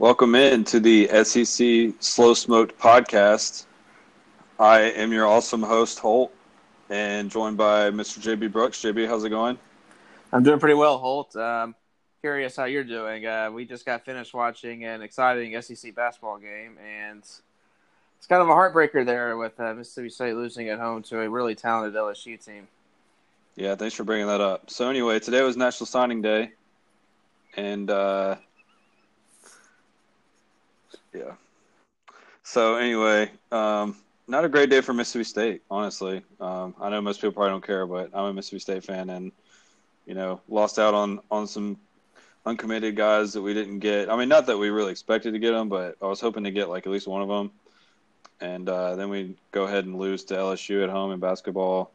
Welcome in to the SEC Slow Smoked podcast. I am your awesome host, Holt, and joined by Mr. JB Brooks. JB, how's it going? I'm doing pretty well, Holt. Um, curious how you're doing. Uh, we just got finished watching an exciting SEC basketball game, and it's kind of a heartbreaker there with uh, Mississippi State losing at home to a really talented LSU team. Yeah, thanks for bringing that up. So anyway, today was National Signing Day, and uh, yeah. So anyway, um, not a great day for Mississippi State, honestly. Um, I know most people probably don't care, but I'm a Mississippi State fan, and you know, lost out on on some uncommitted guys that we didn't get. I mean, not that we really expected to get them, but I was hoping to get like at least one of them. And uh, then we go ahead and lose to LSU at home in basketball.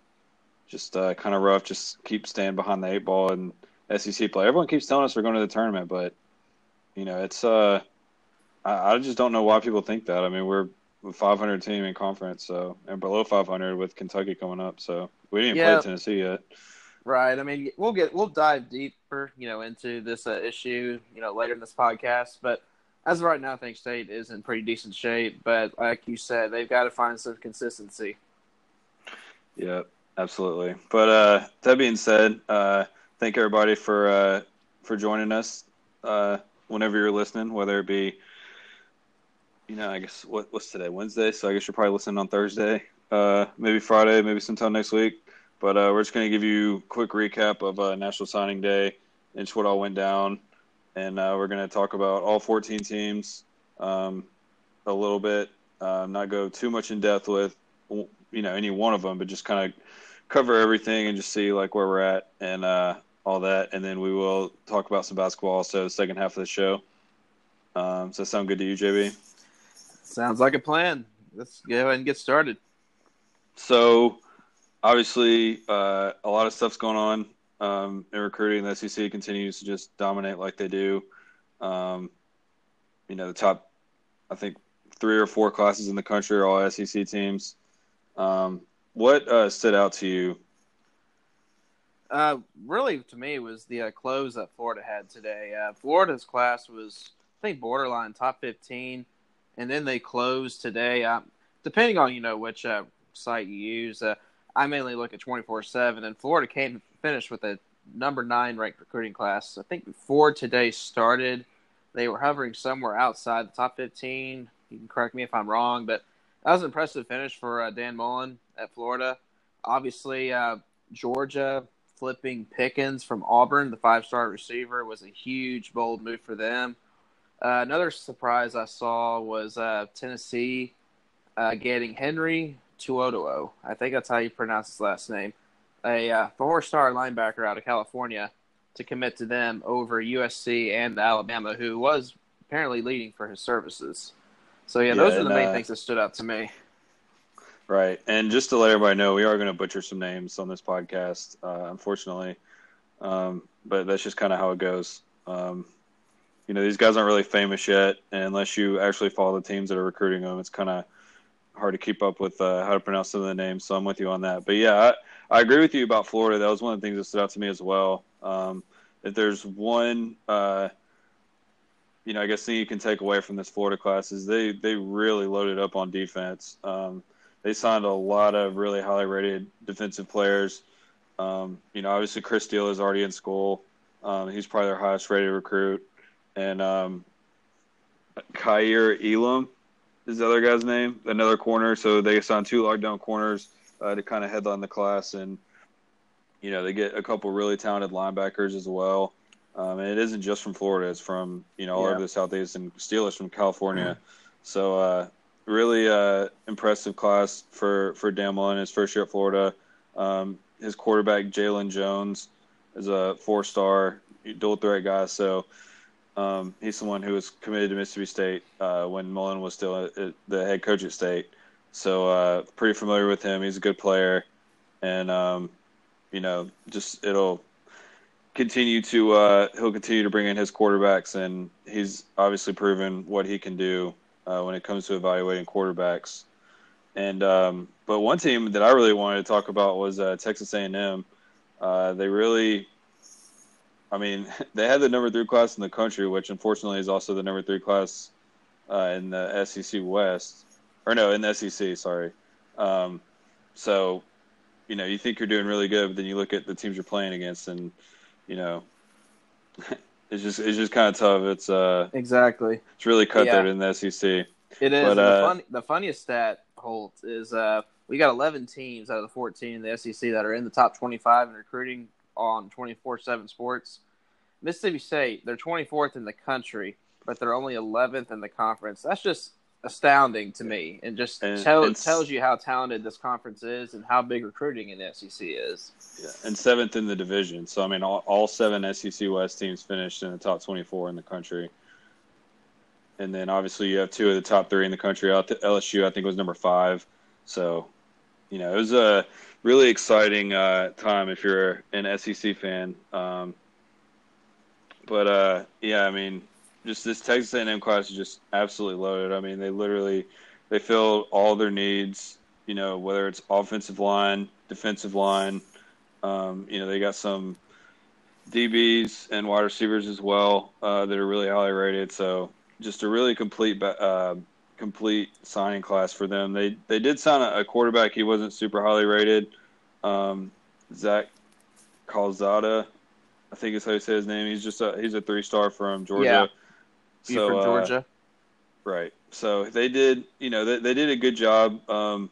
Just uh, kind of rough. Just keep staying behind the eight ball and SEC play. Everyone keeps telling us we're going to the tournament, but you know, it's uh, I, I just don't know why people think that. I mean, we're a 500 team in conference, so and below 500 with Kentucky coming up. So we didn't yeah. play Tennessee yet. Right. I mean, we'll get we'll dive deeper, you know, into this uh, issue, you know, later in this podcast. But as of right now, I think State is in pretty decent shape. But like you said, they've got to find some consistency. Yeah, absolutely. But uh, that being said, uh, thank everybody for uh, for joining us. Uh, whenever you're listening, whether it be, you know, I guess what what's today Wednesday, so I guess you're probably listening on Thursday, uh, maybe Friday, maybe sometime next week. But uh, we're just going to give you a quick recap of uh, National Signing Day and just what all went down. And uh, we're going to talk about all 14 teams um, a little bit. Uh, not go too much in depth with you know any one of them, but just kind of cover everything and just see like where we're at and uh, all that. And then we will talk about some basketball also the second half of the show. Um, does that sound good to you, JB? Sounds like a plan. Let's go ahead and get started. So obviously, uh, a lot of stuff's going on um, in recruiting. The SEC continues to just dominate like they do. Um, you know, the top, I think, three or four classes in the country are all SEC teams. Um, what uh, stood out to you? Uh, really, to me, was the uh, close that Florida had today. Uh, Florida's class was, I think, borderline top 15, and then they closed today. Depending on, you know, which uh, site you use, uh, I mainly look at 24 7, and Florida came finished with a number nine ranked recruiting class. I think before today started, they were hovering somewhere outside the top 15. You can correct me if I'm wrong, but that was an impressive finish for uh, Dan Mullen at Florida. Obviously, uh, Georgia flipping Pickens from Auburn, the five star receiver, was a huge, bold move for them. Uh, another surprise I saw was uh, Tennessee uh, getting Henry To'oTo'o. I think that's how you pronounce his last name. A uh, four-star linebacker out of California to commit to them over USC and Alabama, who was apparently leading for his services. So yeah, yeah those are the main things that stood out to me. Right, and just to let everybody know, we are going to butcher some names on this podcast, uh, unfortunately, um, but that's just kind of how it goes. Um, you know, these guys aren't really famous yet, and unless you actually follow the teams that are recruiting them, it's kind of hard to keep up with uh, how to pronounce some of the names. So I'm with you on that. But yeah, I, I, agree with you about Florida. That was one of the things that stood out to me as well. Um, if there's one, uh, you know, I guess thing you can take away from this Florida class is they they really loaded up on defense. Um, they signed a lot of really highly rated defensive players. Um, you know, obviously Chris Steele is already in school. Um, he's probably their highest rated recruit, and um, Kaiir Elam is the other guy's name, another corner. So they signed two lockdown corners uh, to kind of headline the class, and you know they get a couple really talented linebackers as well. Um, and it isn't just from Florida; it's from you know all yeah. over the southeast and Steelers from California. Mm-hmm. So uh, really uh, impressive class for for Dan Mullen, his first year at Florida. Um, his quarterback Jalon Jones is a four star dual threat guy. So um, he's someone who was committed to Mississippi State uh, when Mullen was still a, the head coach at State. So uh, pretty familiar with him. He's a good player, and um, you know, just it'll continue to uh, he'll continue to bring in his quarterbacks, and he's obviously proven what he can do uh, when it comes to evaluating quarterbacks. And um, but one team that I really wanted to talk about was uh, Texas A&M. Uh, they really I mean, they had the number three class in the country, which unfortunately is also the number three class uh, in the SEC West, or no, in the SEC. Sorry. Um, so, you know, you think you're doing really good, but then you look at the teams you're playing against, and you know, it's just it's just kind of tough. It's uh exactly it's really cutthroat yeah. in the SEC. It is. But, uh, the, fun, the funniest stat, Holt, is uh, we got 11 teams out of the 14 in the SEC that are in the top 25 in recruiting on 24/7 Sports. Mississippi State, they're 24th in the country, but they're only 11th in the conference. That's just astounding to me, and just and tell, tells you how talented this conference is and how big recruiting in the SEC is. Yeah, and seventh in the division. So I mean, all, all seven SEC West teams finished in the top 24 in the country. And then obviously you have two of the top three in the country. LSU, I think, was number five. So, you know, it was a really exciting uh, time if you're an SEC fan. Um, but uh, yeah, I mean, just this Texas A&M class is just absolutely loaded. I mean, they literally they filled all their needs. You know, whether it's offensive line, defensive line. Um, you know, they got some DBs and wide receivers as well uh, that are really highly rated. So just a really complete uh, complete signing class for them. They they did sign a, a quarterback. He wasn't super highly rated. Um, Zach Calzada, I think is how you say his name. He's just a he's a three star from Georgia. Yeah. So, from uh, Georgia. Uh, right. So they did, you know, they, they did a good job. Um,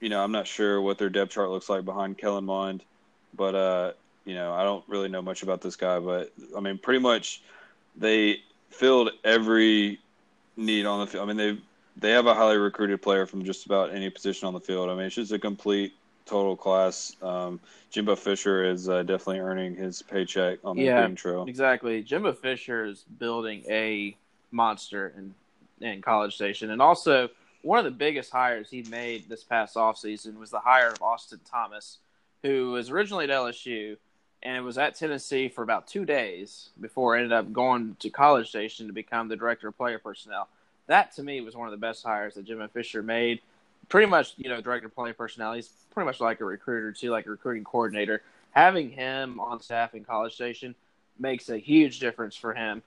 you know, I'm not sure what their depth chart looks like behind Kellen Mond, but uh, you know, I don't really know much about this guy, but I mean, pretty much they filled every need on the field. I mean, they they have a highly recruited player from just about any position on the field. I mean, it's just a complete total class. Um, Jimbo Fisher is uh, definitely earning his paycheck on the yeah, trail. Exactly. Jimbo Fisher is building a monster in in College Station, and also one of the biggest hires he made this past offseason was the hire of Austin Thomas, who was originally at LSU and it was at Tennessee for about two days before it ended up going to College Station to become the director of player personnel. That to me was one of the best hires that Jimbo Fisher made. Pretty much, you know, director of player personnel. He's pretty much like a recruiter too, like a recruiting coordinator. Having him on staff in College Station makes a huge difference for him.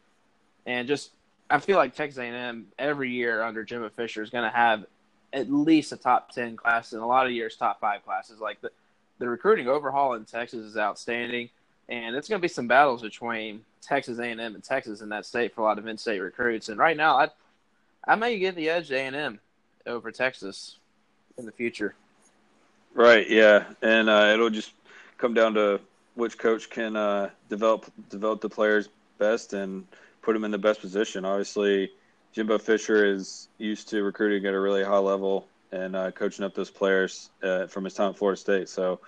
And just, I feel like Texas A&M every year under Jimbo Fisher is going to have at least a top ten class, and a lot of years top five classes. Like the the recruiting overhaul in Texas is outstanding, and it's going to be some battles between Texas A&M and Texas in that state for a lot of in-state recruits. And right now, I I may give the edge A&M over Texas in the future. Right. Yeah, and uh, it'll just come down to which coach can uh, develop develop the players best and put them in the best position. Obviously, Jimbo Fisher is used to recruiting at a really high level and uh, coaching up those players uh, from his time at Florida State. So,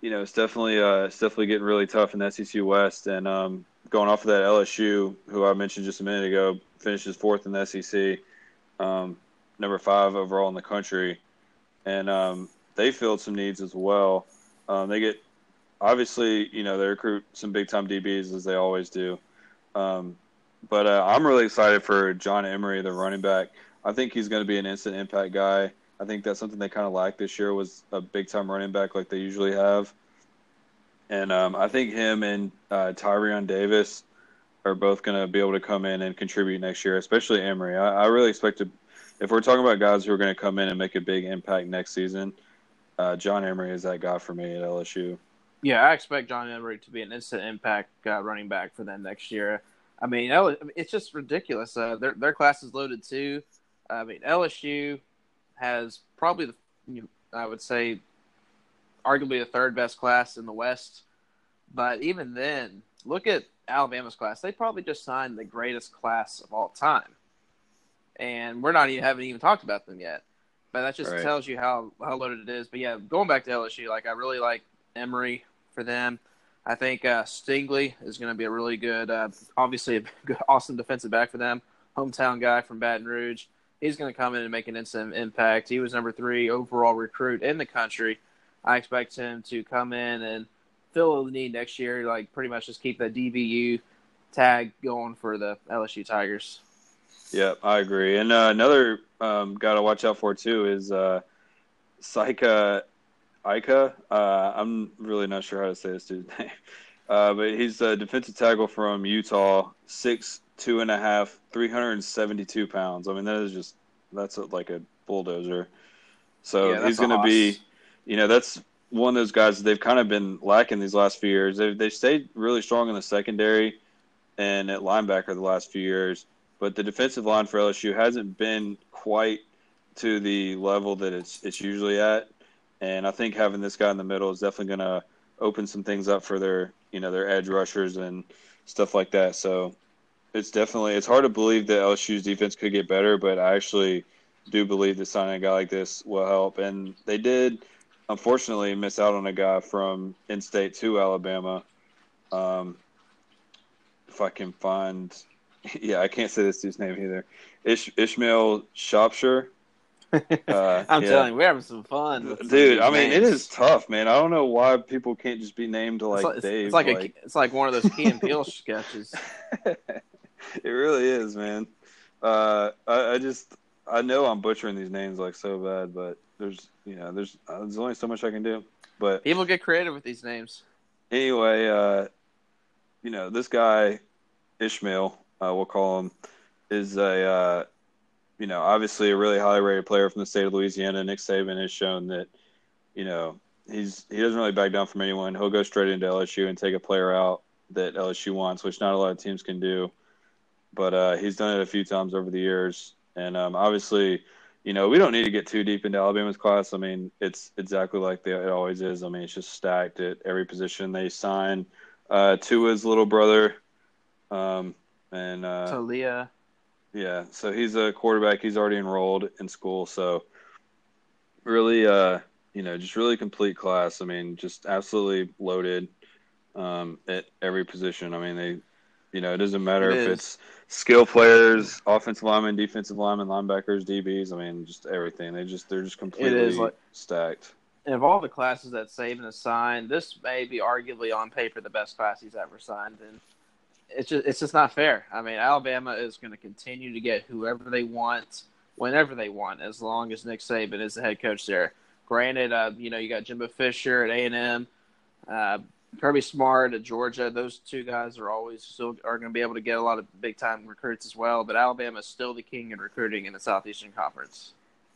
you know, it's definitely uh, it's definitely getting really tough in the SEC West. And um, going off of that, LSU, who I mentioned just a minute ago, finishes fourth in the SEC, um, number five overall in the country, and um, they filled some needs as well. Um, they get obviously, you know, they recruit some big time DBs as they always do. Um, but uh, I'm really excited for John Emery, the running back. I think he's going to be an instant impact guy. I think that's something they kind of lacked this year was a big time running back like they usually have. And um, I think him and uh, Tyrion Davis are both going to be able to come in and contribute next year, especially Emery. I, I really expect to, if we're talking about guys who are going to come in and make a big impact next season, uh, John Emery is that guy for me at LSU. Yeah, I expect John Emery to be an instant impact uh, running back for them next year. I mean, it's just ridiculous. Uh, their their class is loaded too. I mean, LSU has probably the, you know, I would say, arguably the third best class in the West. But even then, look at Alabama's class. They probably just signed the greatest class of all time, and we're not even haven't even talked about them yet. But that just right. tells you how how loaded it is. But yeah, going back to LSU, like I really like Emery for them. I think uh, Stingley is going to be a really good, uh, obviously a good, awesome defensive back for them. Hometown guy from Baton Rouge he's going to come in and make an instant impact. He was number three overall recruit in the country. I expect him to come in and fill the need next year, like pretty much just keep that DBU tag going for the LSU Tigers. Yeah, I agree. And uh, another um, guy to watch out for too is uh, Saika Ika. Uh, I'm really not sure how to say this dude's name. Uh, but he's a defensive tackle from Utah, six two and a half, three hundred and seventy two pounds. I mean, that is just that's a, like a bulldozer. So Yeah, he's going to be, you know, that's one of those guys that they've kind of been lacking these last few years. They they stayed really strong in the secondary and at linebacker the last few years, but the defensive line for LSU hasn't been quite to the level that it's it's usually at. And I think having this guy in the middle is definitely going to open some things up for their you know their edge rushers and stuff like that. So it's definitely it's hard to believe that LSU's defense could get better, but I actually do believe that signing a guy like this will help. And they did, unfortunately, miss out on a guy from in-state to Alabama. Um, if I can find, yeah, I can't say this dude's name either. Ish, Ishmael Shropshire. Uh, I'm yeah. telling you, we're having some fun, Dude, I mean, it names. is tough, man. I don't know why people can't just be named like It's like, Dave. it's like, a, it's like one of those Key and Peele sketches. It really is, man. Uh, I, I just I know I'm butchering these names like so bad, but there's you know there's uh, there's only so much I can do. But People get creative with these names. anyway, uh, you know this guy Ishmael, uh, we'll call him, is a uh, you know obviously a really highly rated player from the state of Louisiana. Nick Saban has shown that you know he's he doesn't really back down from anyone. He'll go straight into LSU and take a player out that LSU wants, which not a lot of teams can do. But uh, he's done it a few times over the years, and um, obviously, you know, we don't need to get too deep into Alabama's class. I mean, it's exactly like the, it always is. I mean, it's just stacked at every position. They sign uh, Tua's little brother, um, and uh, Talia. yeah, so he's a quarterback. He's already enrolled in school, so really, uh, you know, just really complete class. I mean, just absolutely loaded um, at every position. I mean, they, you know, it doesn't matter It if is. it's skill players, offensive linemen, defensive linemen, linebackers, DBs. I mean, just everything. They just they're just completely like- stacked. And of all the classes that Saban has signed, this may be arguably on paper the best class he's ever signed. And it's just it's just not fair. I mean, Alabama is going to continue to get whoever they want, whenever they want, as long as Nick Saban is the head coach there. Granted, uh, you know you got Jimbo Fisher at A and M, uh, Kirby Smart at Georgia. Those two guys are always still are going to be able to get a lot of big time recruits as well. But Alabama is still the king in recruiting in the Southeastern Conference.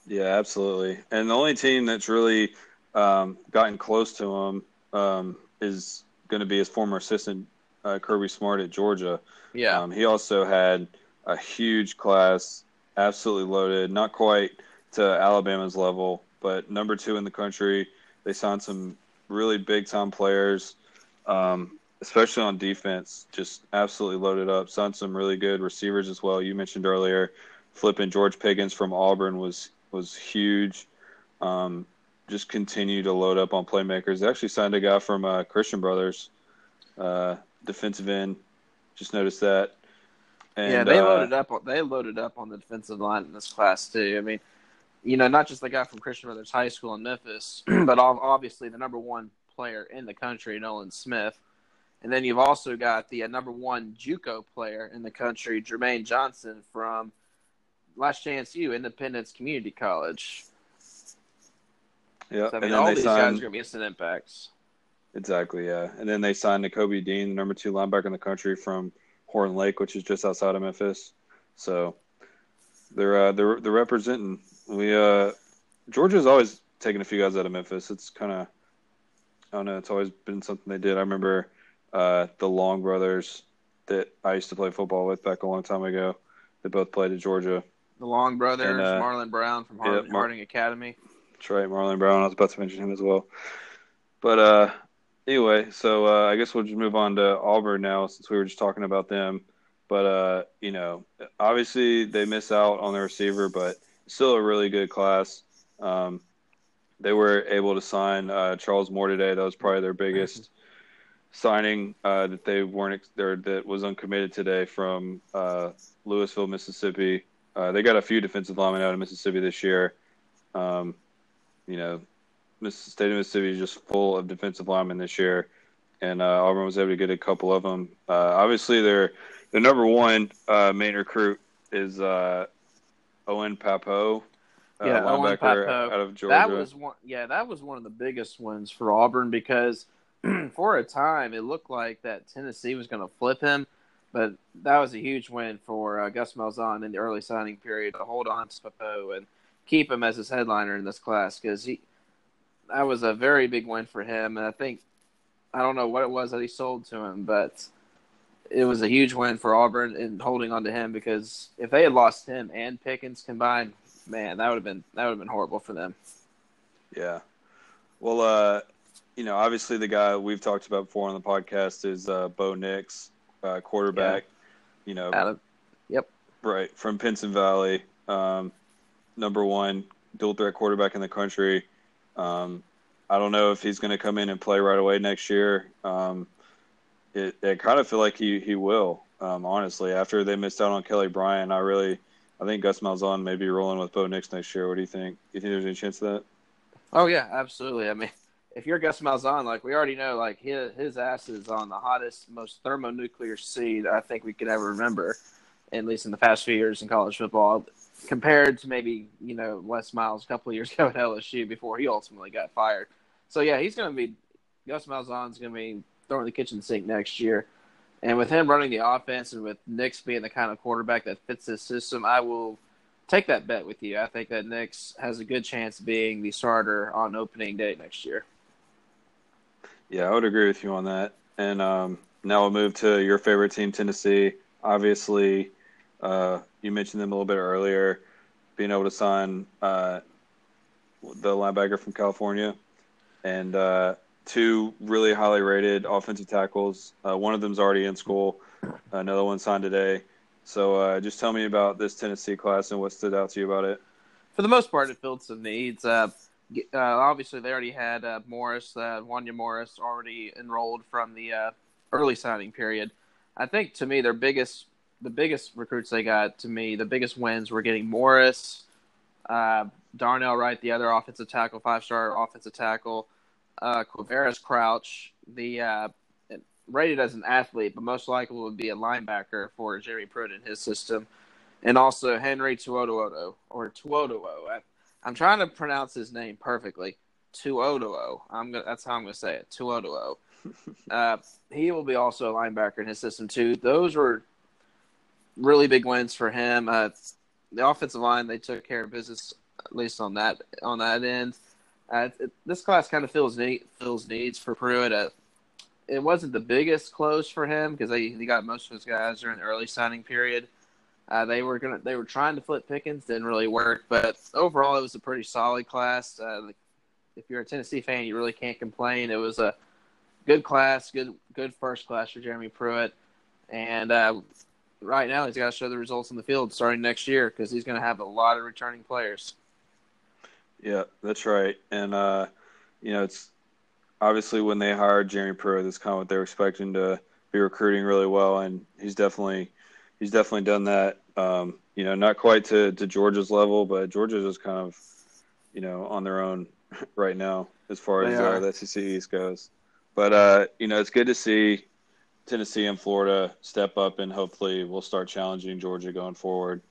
Yeah, absolutely. And the only team that's really um, gotten close to him um, is going to be his former assistant uh, Kirby Smart at Georgia. Yeah, Um, he also had a huge class, absolutely loaded, not quite to Alabama's level, but number two in the country. They signed some really big time players, um, especially on defense, just absolutely loaded up. Signed some really good receivers as well. You mentioned earlier, flipping George Pickens from Auburn was was huge. Um, just continue to load up on playmakers. They actually signed a guy from uh, Christian Brothers, uh, defensive end. Just noticed that. And, yeah, they uh, loaded up. On, they loaded up on the defensive line in this class too. I mean, you know, not just the guy from Christian Brothers High School in Memphis, but obviously the number one player in the country, Nolan Smith, and then you've also got the uh, number one JUCO player in the country, Jermaine Johnson from Last Chance U Independence Community College. Yeah, So, I and mean, all these guys are signed going to be instant impacts. exactly, yeah, and then they signed Nakobe Dean, the number two linebacker in the country from Horn Lake, which is just outside of Memphis. So they're uh, they're they're representing. We uh, Georgia's always taking a few guys out of Memphis. It's kind of I don't know. It's always been something they did. I remember uh, the Long brothers that I used to play football with back a long time ago. They both played at Georgia. The Long brothers, And, uh, Marlon Brown from yeah, Harding, Mar- Harding Academy. That's right, Marlon Brown. I was about to mention him as well. But uh, anyway, so uh, I guess we'll just move on to Auburn now, since we were just talking about them. But uh, you know, obviously they miss out on their receiver, but still a really good class. Um, they were able to sign uh, Charles Moore today. That was probably their biggest signing uh, that they weren't ex- there that was uncommitted today from uh, Louisville, Mississippi. Uh, they got a few defensive linemen out of Mississippi this year. Um, you know, State of Mississippi is just full of defensive linemen this year, and uh, Auburn was able to get a couple of them. Uh, obviously, their their number one uh, main recruit is uh, Owen Pappoe, uh, Yeah, linebacker Pappoe. out of Georgia. That was one. Yeah, that was one of the biggest ones for Auburn because for a time, it looked like that Tennessee was going to flip him, but that was a huge win for uh, Gus Malzahn in the early signing period to hold on to Pappoe and keep him as his headliner in this class because he that was a very big win for him, and I think I don't know what it was that he sold to him, but it was a huge win for Auburn in holding on to him because if they had lost him and Pickens combined, man, that would have been that would have been horrible for them. Yeah. Well, uh, you know, obviously the guy we've talked about before on the podcast is uh, Bo Nix, uh, quarterback. Yeah. You know, Adam. Yep. Right from Pinson Valley, um, number one dual threat quarterback in the country. Um, I don't know if he's going to come in and play right away next year. Um, it, it kind of feel like he he will. Um, honestly, after they missed out on Kelly Bryant, I really, I think Gus Malzahn may be rolling with Bo Nix next year. What do you think? You think there's any chance of that? Oh yeah, absolutely. I mean, if you're Gus Malzahn, like we already know, like his his ass is on the hottest, most thermonuclear seed I think we could ever remember, at least in the past few years in college football, compared to maybe you know Les Miles a couple of years ago at LSU before he ultimately got fired. So yeah, he's going to be Gus Malzahn's going to be throwing the kitchen sink next year. And with him running the offense and with Nix being the kind of quarterback that fits his system, I will take that bet with you. I think that Nix has a good chance of being the starter on opening day next year. Yeah, I would agree with you on that. And um, now we'll move to your favorite team, Tennessee. Obviously, uh, you mentioned them a little bit earlier, being able to sign uh, the linebacker from California, and uh, two really highly rated offensive tackles. Uh, one of them's already in school. Another one signed today. So uh, just tell me about this Tennessee class and what stood out to you about it. For the most part, it filled some needs. Uh, uh, obviously, they already had uh, Morris, uh, Wanya Morris, already enrolled from the early signing period. I think to me, their biggest, the biggest recruits they got to me, the biggest wins were getting Morris, Darnell Wright, the other offensive tackle, five star offensive tackle, uh, Quavaris Crouch, the uh, rated as an athlete, but most likely would be a linebacker for Jerry Pruitt in his system, and also Henry Tuodoado or Tuodoo. I, I'm trying to pronounce his name perfectly. Tuodoo. I'm gonna, that's how I'm going to say it. Tuodoo. uh, he will be also a linebacker in his system too. Those were really big wins for him. Uh, the offensive line they took care of business at least on that on that end. Uh, it, this class kind of fills need, fills needs for Pruitt. Uh, it wasn't the biggest close for him because they, they got most of his guys during the early signing period. Uh, they were gonna they were trying to flip Pickens, didn't really work, but overall it was a pretty solid class. Uh, if you're a Tennessee fan, you really can't complain. It was a good class, good good first class for Jeremy Pruitt, and uh, right now he's got to show the results in the field starting next year because he's going to have a lot of returning players. Yeah, that's right. And uh, you know, it's obviously when they hired Jeremy Pruitt, that's kind of what they were expecting to be recruiting really well, and he's definitely he's definitely done that. Um, you know, not quite to, to Georgia's level, but Georgia's is kind of you know on their own right now as far as uh, the SEC East goes. But uh, you know, it's good to see Tennessee and Florida step up, and hopefully we'll start challenging Georgia going forward.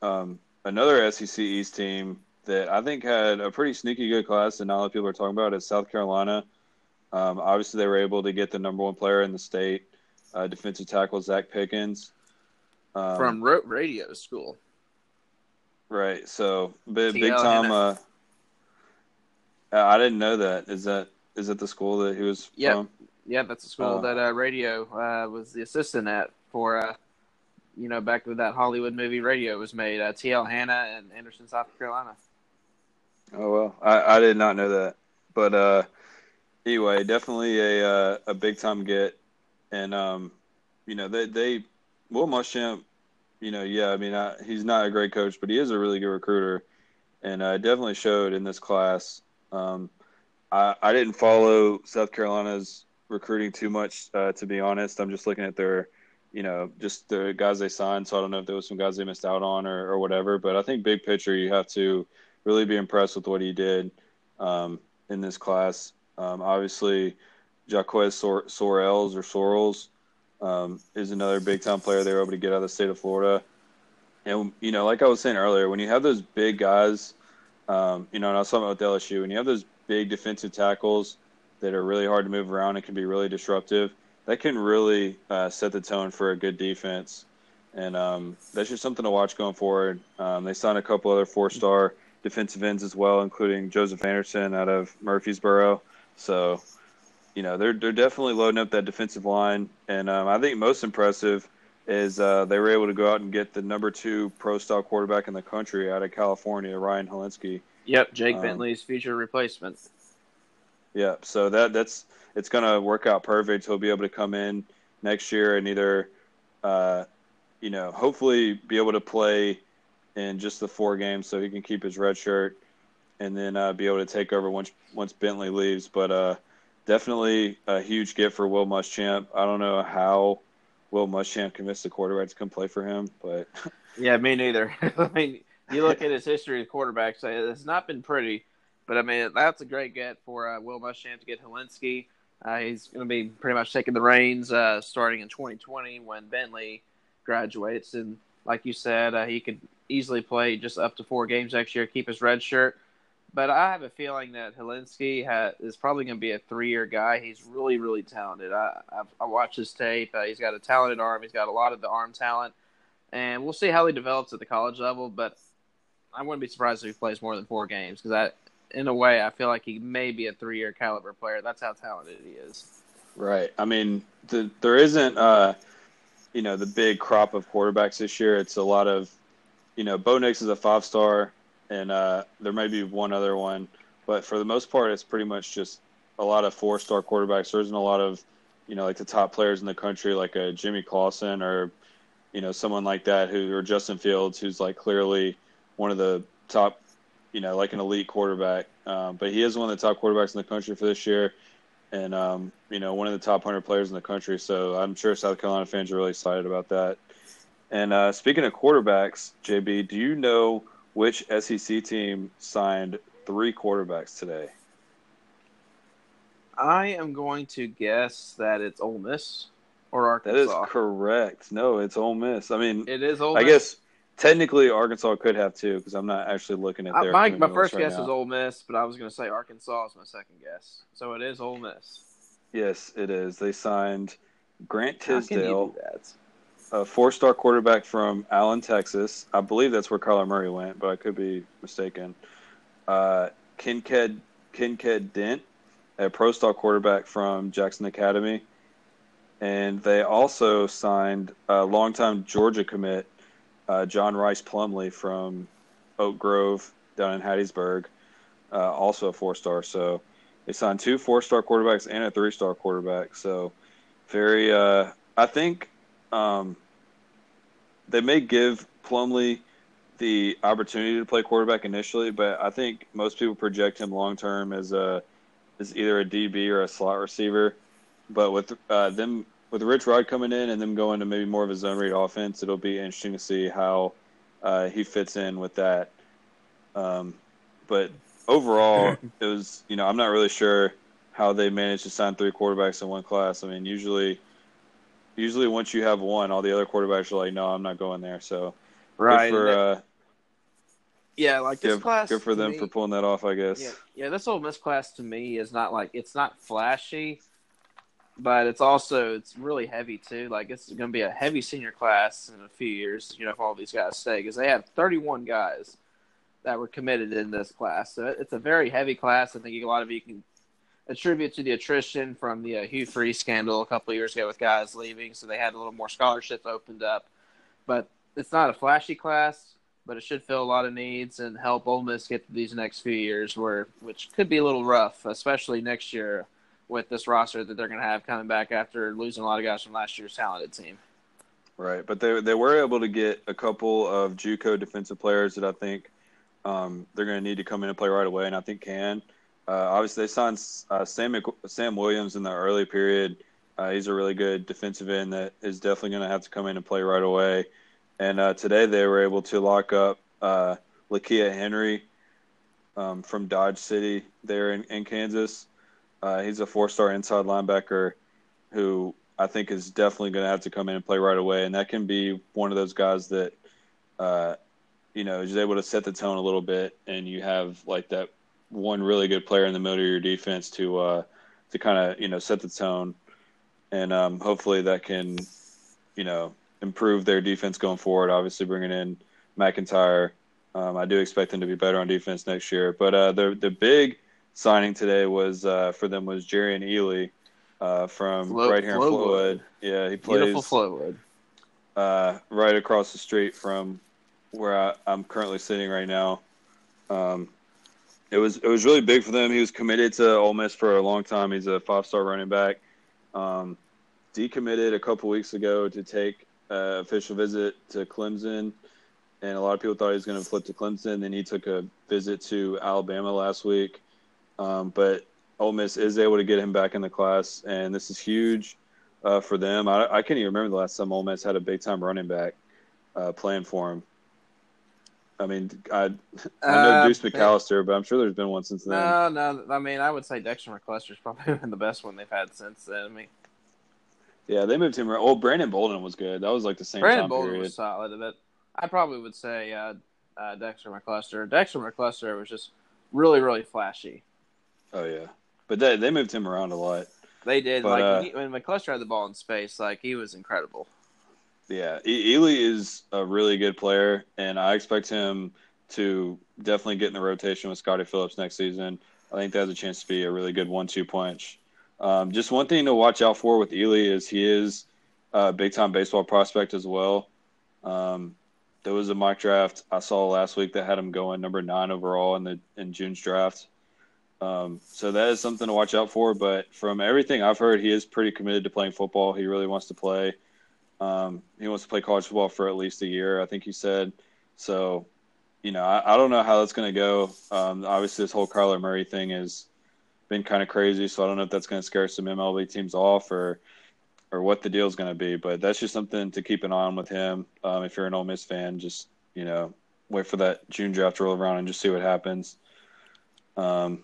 Um, another SEC East team that I think had a pretty sneaky good class, and not a lot of people are talking about is South Carolina. Um, obviously, they were able to get the number one player in the state, uh, defensive tackle Zacch Pickens um, from radio school. Right. So big, big time. Uh, I didn't know that. Is that is that the school that he was yep. from? Yeah, that's the school uh, that uh, radio uh, was the assistant at for uh, you know back when that Hollywood movie Radio was made. Uh, T.L. Hanna and Anderson, South Carolina. Oh well, I, I did not know that, but uh, anyway, definitely a uh, a big time get, and um, you know they they Will Muschamp, you know, yeah, I mean I, he's not a great coach, but he is a really good recruiter, and uh, definitely showed in this class. Um, I I didn't follow South Carolina's recruiting too much, uh, to be honest. I'm just looking at their you know, just the guys they signed. So I don't know if there was some guys they missed out on or, or whatever. But I think big picture, you have to really be impressed with what he did um, in this class. Um, obviously, Jaquez Sor- Sorrells or Sorrells um, is another big time player they were able to get out of the state of Florida. And, you know, like I was saying earlier, when you have those big guys, um, you know, and I was talking about LSU, when you have those big defensive tackles that are really hard to move around and can be really disruptive. That can really uh, set the tone for a good defense, and um, that's just something to watch going forward. Um, they signed a couple other four-star defensive ends as well, including Joseph Anderson out of Murfreesboro. So, you know, they're they're definitely loading up that defensive line, and um, I think most impressive is uh, they were able to go out and get the number two pro style quarterback in the country out of California, Ryan Hilinski. Yep, Jake um, Bentley's future replacement. Yeah, so that that's it's going to work out perfect. He'll be able to come in next year and either, uh, you know, hopefully be able to play in just the four games so he can keep his red shirt and then uh, be able to take over once once Bentley leaves. But uh, definitely a huge gift for Will Muschamp. I don't know how Will Muschamp convinced the quarterback to come play for him, but yeah, me neither. I mean, you look at his history of quarterbacks; it's not been pretty. But I mean, that's a great get for uh, Will Muschamp to get Hilinski. Uh, he's going to be pretty much taking the reins uh, starting in 2020 when Bentley graduates. And like you said, uh, he could easily play just up to four games next year, keep his red shirt. But I have a feeling that Hilinski ha- is probably going to be a three-year guy. He's really, really talented. I, I've, I watched his tape. Uh, he's got a talented arm. He's got a lot of the arm talent, and we'll see how he develops at the college level. But I wouldn't be surprised if he plays more than four games because I in a way, I feel like he may be a three year caliber player. That's how talented he is. Right. I mean, the, there isn't, uh, you know, the big crop of quarterbacks this year. It's a lot of, you know, Bo Nix is a five star, and uh, there may be one other one, but for the most part, it's pretty much just a lot of four star quarterbacks. There isn't a lot of, you know, like the top players in the country, like a Jimmy Clausen or, you know, someone like that who, or Justin Fields, who's like clearly one of the top you know, like an elite quarterback. Um, but he is one of the top quarterbacks in the country for this year, and um, you know, one of the top hundred players in the country. So I'm sure South Carolina fans are really excited about that. And uh, speaking of quarterbacks, JB, do you know which SEC team signed three quarterbacks today? I am going to guess that it's Ole Miss or Arkansas. That is correct. No, it's Ole Miss. I mean, it is Ole Miss. I guess Technically, Arkansas could have two because I'm not actually looking at their. my my first right guess now. is Ole Miss, but I was going to say Arkansas is my second guess. So it is Ole Miss. Yes, it is. They signed Grant Tisdale, a four-star quarterback from Allen, Texas. I believe that's where Kyler Murray went, but I could be mistaken. Uh, Kinkead Dent, a pro-star quarterback from Jackson Academy, and they also signed a longtime Georgia commit uh, John Rice Plumlee from Oak Grove down in Hattiesburg, uh, also a four star. So they signed two four star quarterbacks and a three star quarterback. So very, uh, I think um, they may give Plumlee the opportunity to play quarterback initially, but I think most people project him long term as a as either a DB or a slot receiver. But with uh, them with Rich Rod coming in and them going to maybe more of a zone read offense, it'll be interesting to see how uh, he fits in with that. Um, but overall, it was you know I'm not really sure how they managed to sign three quarterbacks in one class. I mean, usually, usually once you have one, all the other quarterbacks are like, no, I'm not going there. So right. For, uh, yeah, like this good, class. Good for them me, for pulling that off, I guess. Yeah, yeah, this Ole Miss class to me is not like it's not flashy but it's also it's really heavy too. Like it's going to be a heavy senior class in a few years. You know, if all these guys stay, because they have 31 guys that were committed in this class. So it's a very heavy class. I think a lot of you can attribute to the attrition from the uh, Hugh Freeze scandal a couple years ago with guys leaving. So they had a little more scholarships opened up, but it's not a flashy class. But it should fill a lot of needs and help Ole Miss get to these next few years, where which could be a little rough, especially next year with this roster that they're going to have coming back after losing a lot of guys from last year's talented team. Right, but they they were able to get a couple of JUCO defensive players that I think um, they're going to need to come in and play right away, and I think can. Uh, obviously, they signed uh, Sam Sam Williams in the early period. Uh, he's a really good defensive end that is definitely going to have to come in and play right away. And uh, today they were able to lock up uh, Lakia Henry um, from Dodge City there in, in Kansas. Uh, he's a four-star inside linebacker who I think is definitely going to have to come in and play right away, and that can be one of those guys that, uh, you know, is able to set the tone a little bit, and you have like that one really good player in the middle of your defense to uh, to kind of you know set the tone, and um, hopefully that can you know improve their defense going forward. Obviously, bringing in MacIntyre, um, I do expect them to be better on defense next year. But uh, the the big signing today was uh, for them was Jerrion Ealy uh, from Flo- right here in Flowood. Yeah, he plays Beautiful Flowood. uh, right across the street from where I, I'm currently sitting right now. Um, it was it was really big for them. He was committed to Ole Miss for a long time. He's a five star running back. Um, decommitted a couple weeks ago to take an official visit to Clemson, and a lot of people thought he was going to flip to Clemson. Then he took a visit to Alabama last week, um, but Ole Miss is able to get him back in the class, and this is huge uh, for them. I, I can't even remember the last time Ole Miss had a big time running back uh, playing for him. I mean, I, I know Uh, Deuce McAllister, but I'm sure there's been one since then. No, no. I mean, I would say Dexter McCluster's probably been the best one they've had since then. I mean, Yeah, they moved him around. Oh, Brandon Bolden was good. That was like the same Brandon time Bolden period. was solid, but I probably would say uh, uh, Dexter McCluster. Dexter McCluster was just really, really flashy. Oh yeah, but they they moved him around a lot. They did But, like uh, he, when McCluster had the ball in space, like he was incredible. Yeah, e- Ealy is a really good player, and I expect him to definitely get in the rotation with Scotty Phillips next season. I think that has a chance to be a really good one-two punch. Um, just one thing to watch out for with Ealy is he is a big-time baseball prospect as well. Um, there was a mock draft I saw last week that had him going number nine overall in the in June's draft. Um, so that is something to watch out for. But from everything I've heard, he is pretty committed to playing football. He really wants to play. Um, he wants to play college football for at least a year, I think he said. So, you know, I, I don't know how that's going to go. Um, obviously, this whole Kyler Murray thing has been kind of crazy. So I don't know if that's going to scare some MLB teams off or or what the deal is going to be. But that's just something to keep an eye on with him. Um, if you're an Ole Miss fan, just you know, wait for that June draft to roll around and just see what happens. Um,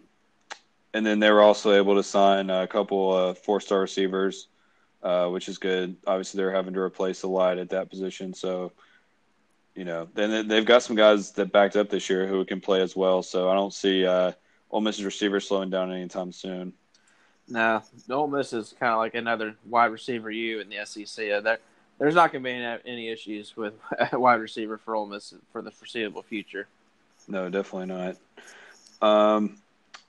and then they were also able to sign a couple of four-star receivers uh, which is good. Obviously, they're having to replace a lot at that position, so you know, then they've got some guys that backed up this year who can play as well. So I don't see uh, Ole Miss's receivers slowing down anytime soon. No, Ole Miss is kind of like another wide receiver you in the SEC. There, there's not going to be any, any issues with wide receiver for Ole Miss for the foreseeable future. No, definitely not. Um,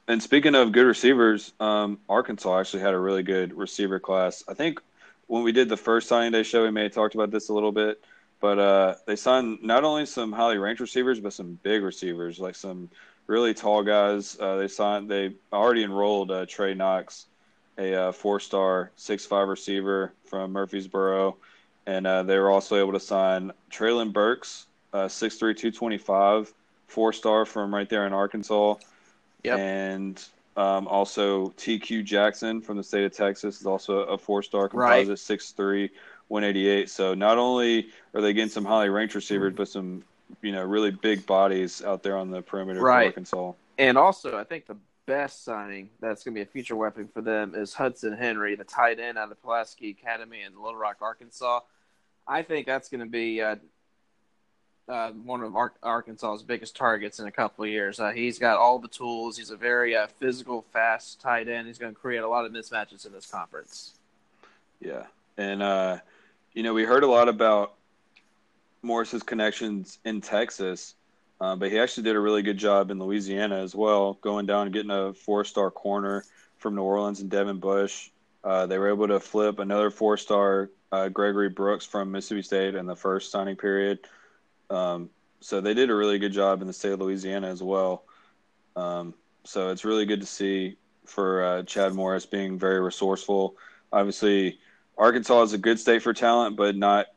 and speaking of good receivers, um, Arkansas actually had a really good receiver class. I think when we did the first signing day show, we may have talked about this a little bit, but uh, they signed not only some highly ranked receivers, but some big receivers, like some really tall guys. Uh, they signed, they already enrolled uh, Trey Knox, a uh, four-star, six-five receiver from Murfreesboro, and uh, they were also able to sign Treylon Burks, uh, 6'3", 225, four-star from right there in Arkansas. Yep. And um, also TQ Jackson from the state of Texas is also a four-star Right. composite, 6'3", 188. So not only are they getting some highly ranked receivers, but some you know really big bodies out there on the perimeter Right. for Arkansas. And also, I think the best signing that's going to be a future weapon for them is Hudson Henry, the tight end out of Pulaski Academy in Little Rock, Arkansas. I think that's going to be uh, uh, one of Ar- Arkansas's biggest targets in a couple of years. Uh, he's got all the tools. He's a very uh, physical, fast tight end. He's going to create a lot of mismatches in this conference. Yeah, and uh, you know we heard a lot about Morris's connections in Texas, uh, but he actually did a really good job in Louisiana as well, going down and getting a four-star corner from New Orleans and Devin Bush. Uh, they were able to flip another four-star Gregory Brooks from Mississippi State in the first signing period. Um, so they did a really good job in the state of Louisiana as well. Um, so it's really good to see for uh, Chad Morris being very resourceful. Obviously, Arkansas is a good state for talent, but not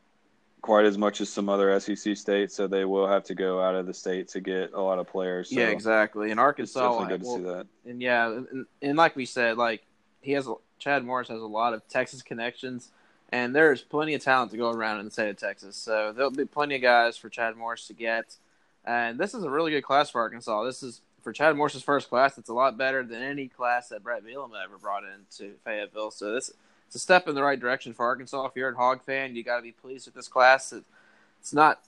quite as much as some other SEC states. So they will have to go out of the state to get a lot of players. So yeah, exactly. And It's Arkansas, definitely good to will- see that. and yeah, and, and like we said, like he has Chad Morris has a lot of Texas connections, and there's plenty of talent to go around in the state of Texas. So there'll be plenty of guys for Chad Morris to get, and this is a really good class for Arkansas. This is for Chad Morris's first class. It's a lot better than any class that Bret Bielema ever brought into Fayetteville. So this it's a step in the right direction for Arkansas. If you're a Hog fan, you got to be pleased with this class. It, it's not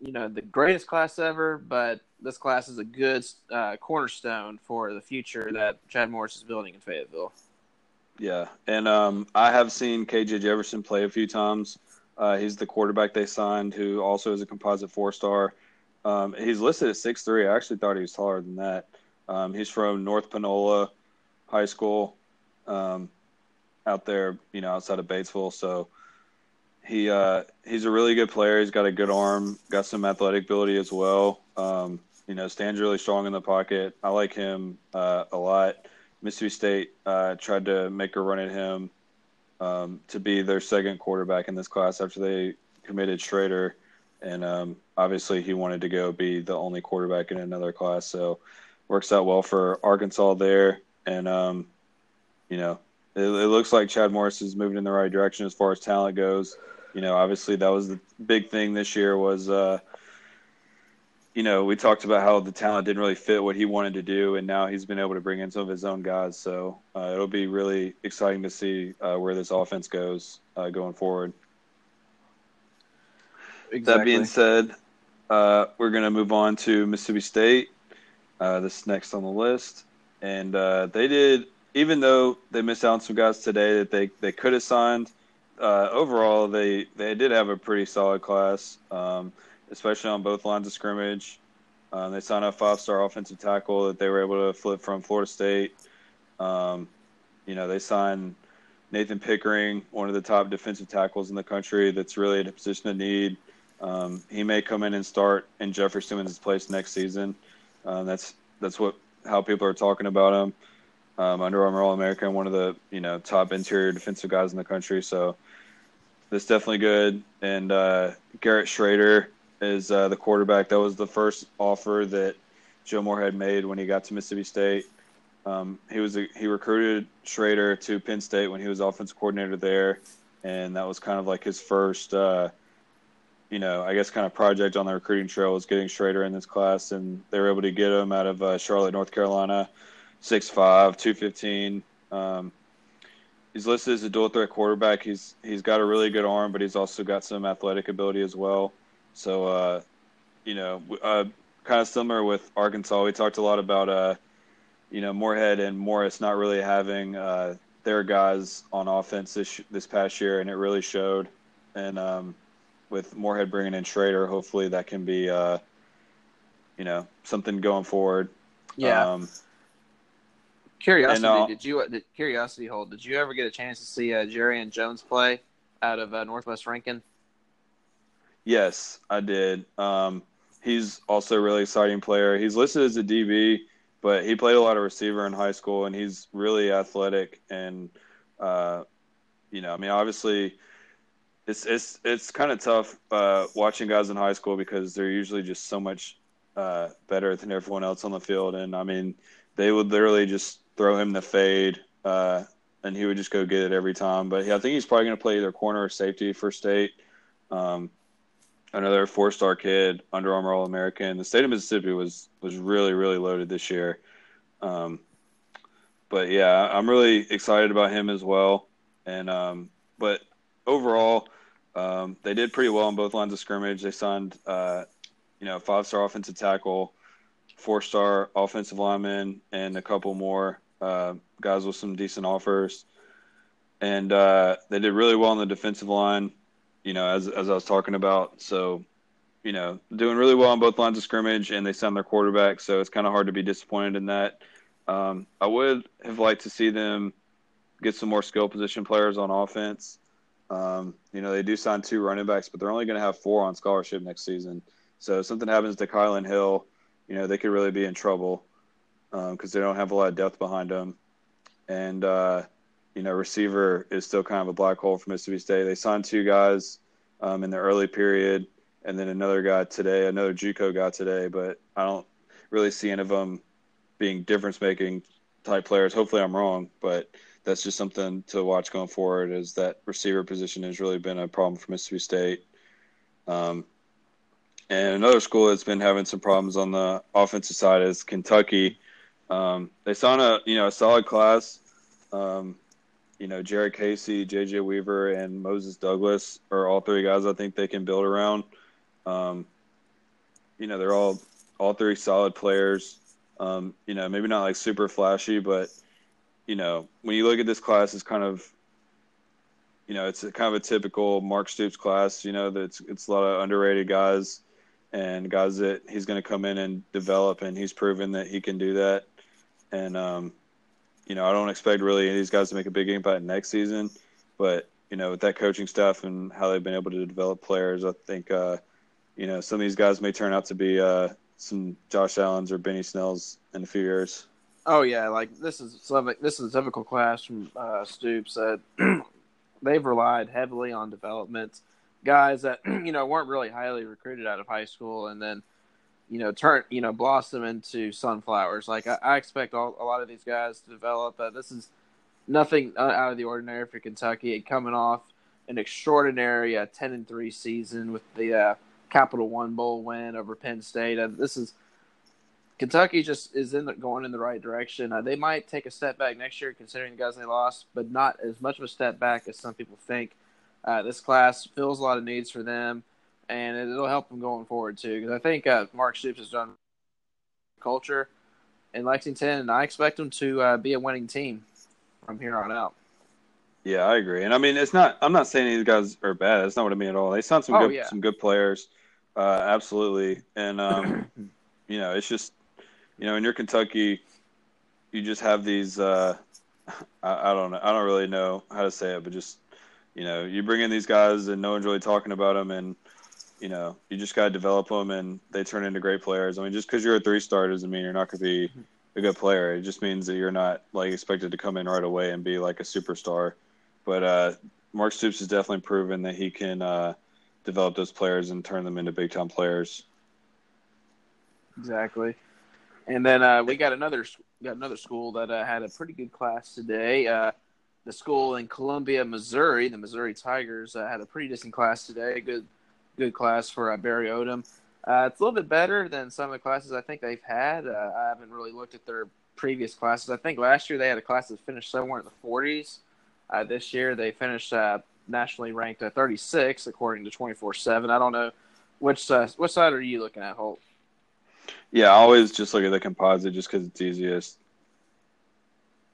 you know the greatest class ever, but this class is a good uh, cornerstone for the future that Chad Morris is building in Fayetteville. Yeah, and um, I have seen KJ Jefferson play a few times. Uh, he's the quarterback they signed, who also is a composite four star. Um, he's listed at six three. I actually thought he was taller than that. Um, he's from North Panola High School, um, out there, you know, outside of Batesville. So he uh, he's a really good player. He's got a good arm, got some athletic ability as well. Um, you know, stands really strong in the pocket. I like him uh, a lot. Mississippi State uh, tried to make a run at him um, to be their second quarterback in this class after they committed Shrader, and um, obviously he wanted to go be the only quarterback in another class. So works out well for Arkansas there, and um, you know it, it, looks like Chad Morris is moving in the right direction as far as talent goes. You know, obviously that was the big thing this year was. Uh, you know, we talked about how the talent didn't really fit what he wanted to do, and now he's been able to bring in some of his own guys. So uh, it'll be really exciting to see uh, where this offense goes uh, going forward. Exactly. That being said, uh, we're going to move on to Mississippi State. Uh, this next on the list, and uh, they did, even though they missed out on some guys today that they, they could have signed. overall, they they did have a pretty solid class. Um, especially on both lines of scrimmage. Um, they signed a five-star offensive tackle that they were able to flip from Florida State. Um, you know, they signed Nathan Pickering, one of the top defensive tackles in the country. That's really in a position of need. Um, he may come in and start in Jeffrey Simmons' place next season. Um, that's that's what how people are talking about him. Um, Under Armour All American, one of the you know top interior defensive guys in the country. So that's definitely good. And uh, Garrett Shrader, is uh, the quarterback. That was the first offer that Joe Moorhead made when he got to Mississippi State. Um, he was a, he recruited Shrader to Penn State when he was offensive coordinator there, and that was kind of like his first, uh, you know, I guess kind of project on the recruiting trail was getting Shrader in this class, and they were able to get him out of uh, Charlotte, North Carolina, 6'5", 215. Um, he's listed as a dual threat quarterback. He's he's got a really good arm, but he's also got some athletic ability as well. So, uh, you know, uh, kind of similar with Arkansas. We talked a lot about, uh, you know, Moorhead and Morris not really having uh, their guys on offense this this past year, and it really showed. And um, with Moorhead bringing in Shrader, hopefully that can be, uh, you know, something going forward. Yeah. Um, curiosity, and, uh, did you? Did, curiosity hold. Did you ever get a chance to see uh, and Jones play out of uh, Northwest Rankin? Yes, I did. Um, he's also a really exciting player. He's listed as a DB, but he played a lot of receiver in high school, and he's really athletic. And uh, you know, I mean, obviously, it's it's it's kind of tough uh, watching guys in high school because they're usually just so much uh, better than everyone else on the field. And I mean, they would literally just throw him the fade, uh, and he would just go get it every time. But yeah, I think he's probably going to play either corner or safety for state. Um, another four star kid, Under Armour All American. The state of Mississippi was was really really loaded this year. Um, but yeah, I'm really excited about him as well. And um, but overall, um, they did pretty well on both lines of scrimmage. They signed, uh, you know, five star offensive tackle, four star offensive lineman, and a couple more uh, guys with some decent offers. And uh, they did really well on the defensive line you know, as as I was talking about. So, you know, doing really well on both lines of scrimmage, and they signed their quarterback. So it's kind of hard to be disappointed in that. Um, I would have liked to see them get some more skill position players on offense. Um, you know, they do sign two running backs, but they're only going to have four on scholarship next season. So if something happens to Kylan Hill, you know, they could really be in trouble because um, they don't have a lot of depth behind them. And uh, you know, receiver is still kind of a black hole for Mississippi State. They signed two guys um, in the early period, and then another guy today, another JUCO guy today. But I don't really see any of them being difference-making type players. Hopefully, I'm wrong, but that's just something to watch going forward. Is that receiver position has really been a problem for Mississippi State. Um, and another school that's been having some problems on the offensive side is Kentucky. Um, they saw a you know a solid class. Um, you know, Jared Casey, JJ Weaver, and Moses Douglas are all three guys I think they can build around. Um, you know, they're all all three solid players. Um, you know, maybe not like super flashy, but you know, when you look at this class, it's kind of, you know, it's kind of a typical Mark Stoops class. You know, that's it's a lot of underrated guys and guys that he's going to come in and develop, and he's proven that he can do that. And um, you know, I don't expect really any of these guys to make a big impact next season, but you know, with that coaching staff and how they've been able to develop players, I think uh, you know some of these guys may turn out to be uh, some Josh Allen's or Benny Snell's in a few years. Oh yeah, like this is this is a typical class from uh, Stoops that they've relied heavily on development guys that you know weren't really highly recruited out of high school, and then you know turn you know blossom into sunflowers. Like I, I expect all, a lot of these guys to develop. Uh, this is nothing uh, out of the ordinary for Kentucky. Coming off an extraordinary uh, ten and three season with the uh, Capital One Bowl win over Penn State. Uh, this is Kentucky just is in the, going in the right direction. Uh, they might take a step back next year, considering the guys they lost, but not as much of a step back as some people think. Uh, this class fills a lot of needs for them, and it'll help them going forward too. Because I think uh, Mark Stoops has done culture in Lexington, and I expect them to uh, be a winning team from here on out. Yeah, I agree, and I mean it's not. I'm not saying these guys are bad. That's not what I mean at all. They sound some oh, good, yeah. some good players, uh, absolutely. And um, you know, it's just you know, in your Kentucky, you just have these. Uh, I, I don't know. I don't really know how to say it, but just you know, you bring in these guys and no one's really talking about them, and you know, you just got to develop them, and they turn into great players. I mean, just because you're a three star doesn't mean you're not going to be a good player. It just means that you're not like expected to come in right away and be like a superstar. But uh, Mark Stoops has definitely proven that he can uh, develop those players and turn them into big time players. Exactly. And then uh, we got another got another school that uh, had a pretty good class today. Uh, the school in Columbia, Missouri, the Missouri Tigers, uh, had a pretty decent class today. Good, good class for uh, Barry Odom. Uh, it's a little bit better than some of the classes I think they've had. Uh, I haven't really looked at their previous classes. I think last year they had a class that finished somewhere in the 40s. Uh, this year they finished uh, nationally ranked at 36, according to 24/7. I don't know which which side are you looking at, Holt? Yeah, I always just look at the composite just because it's easiest.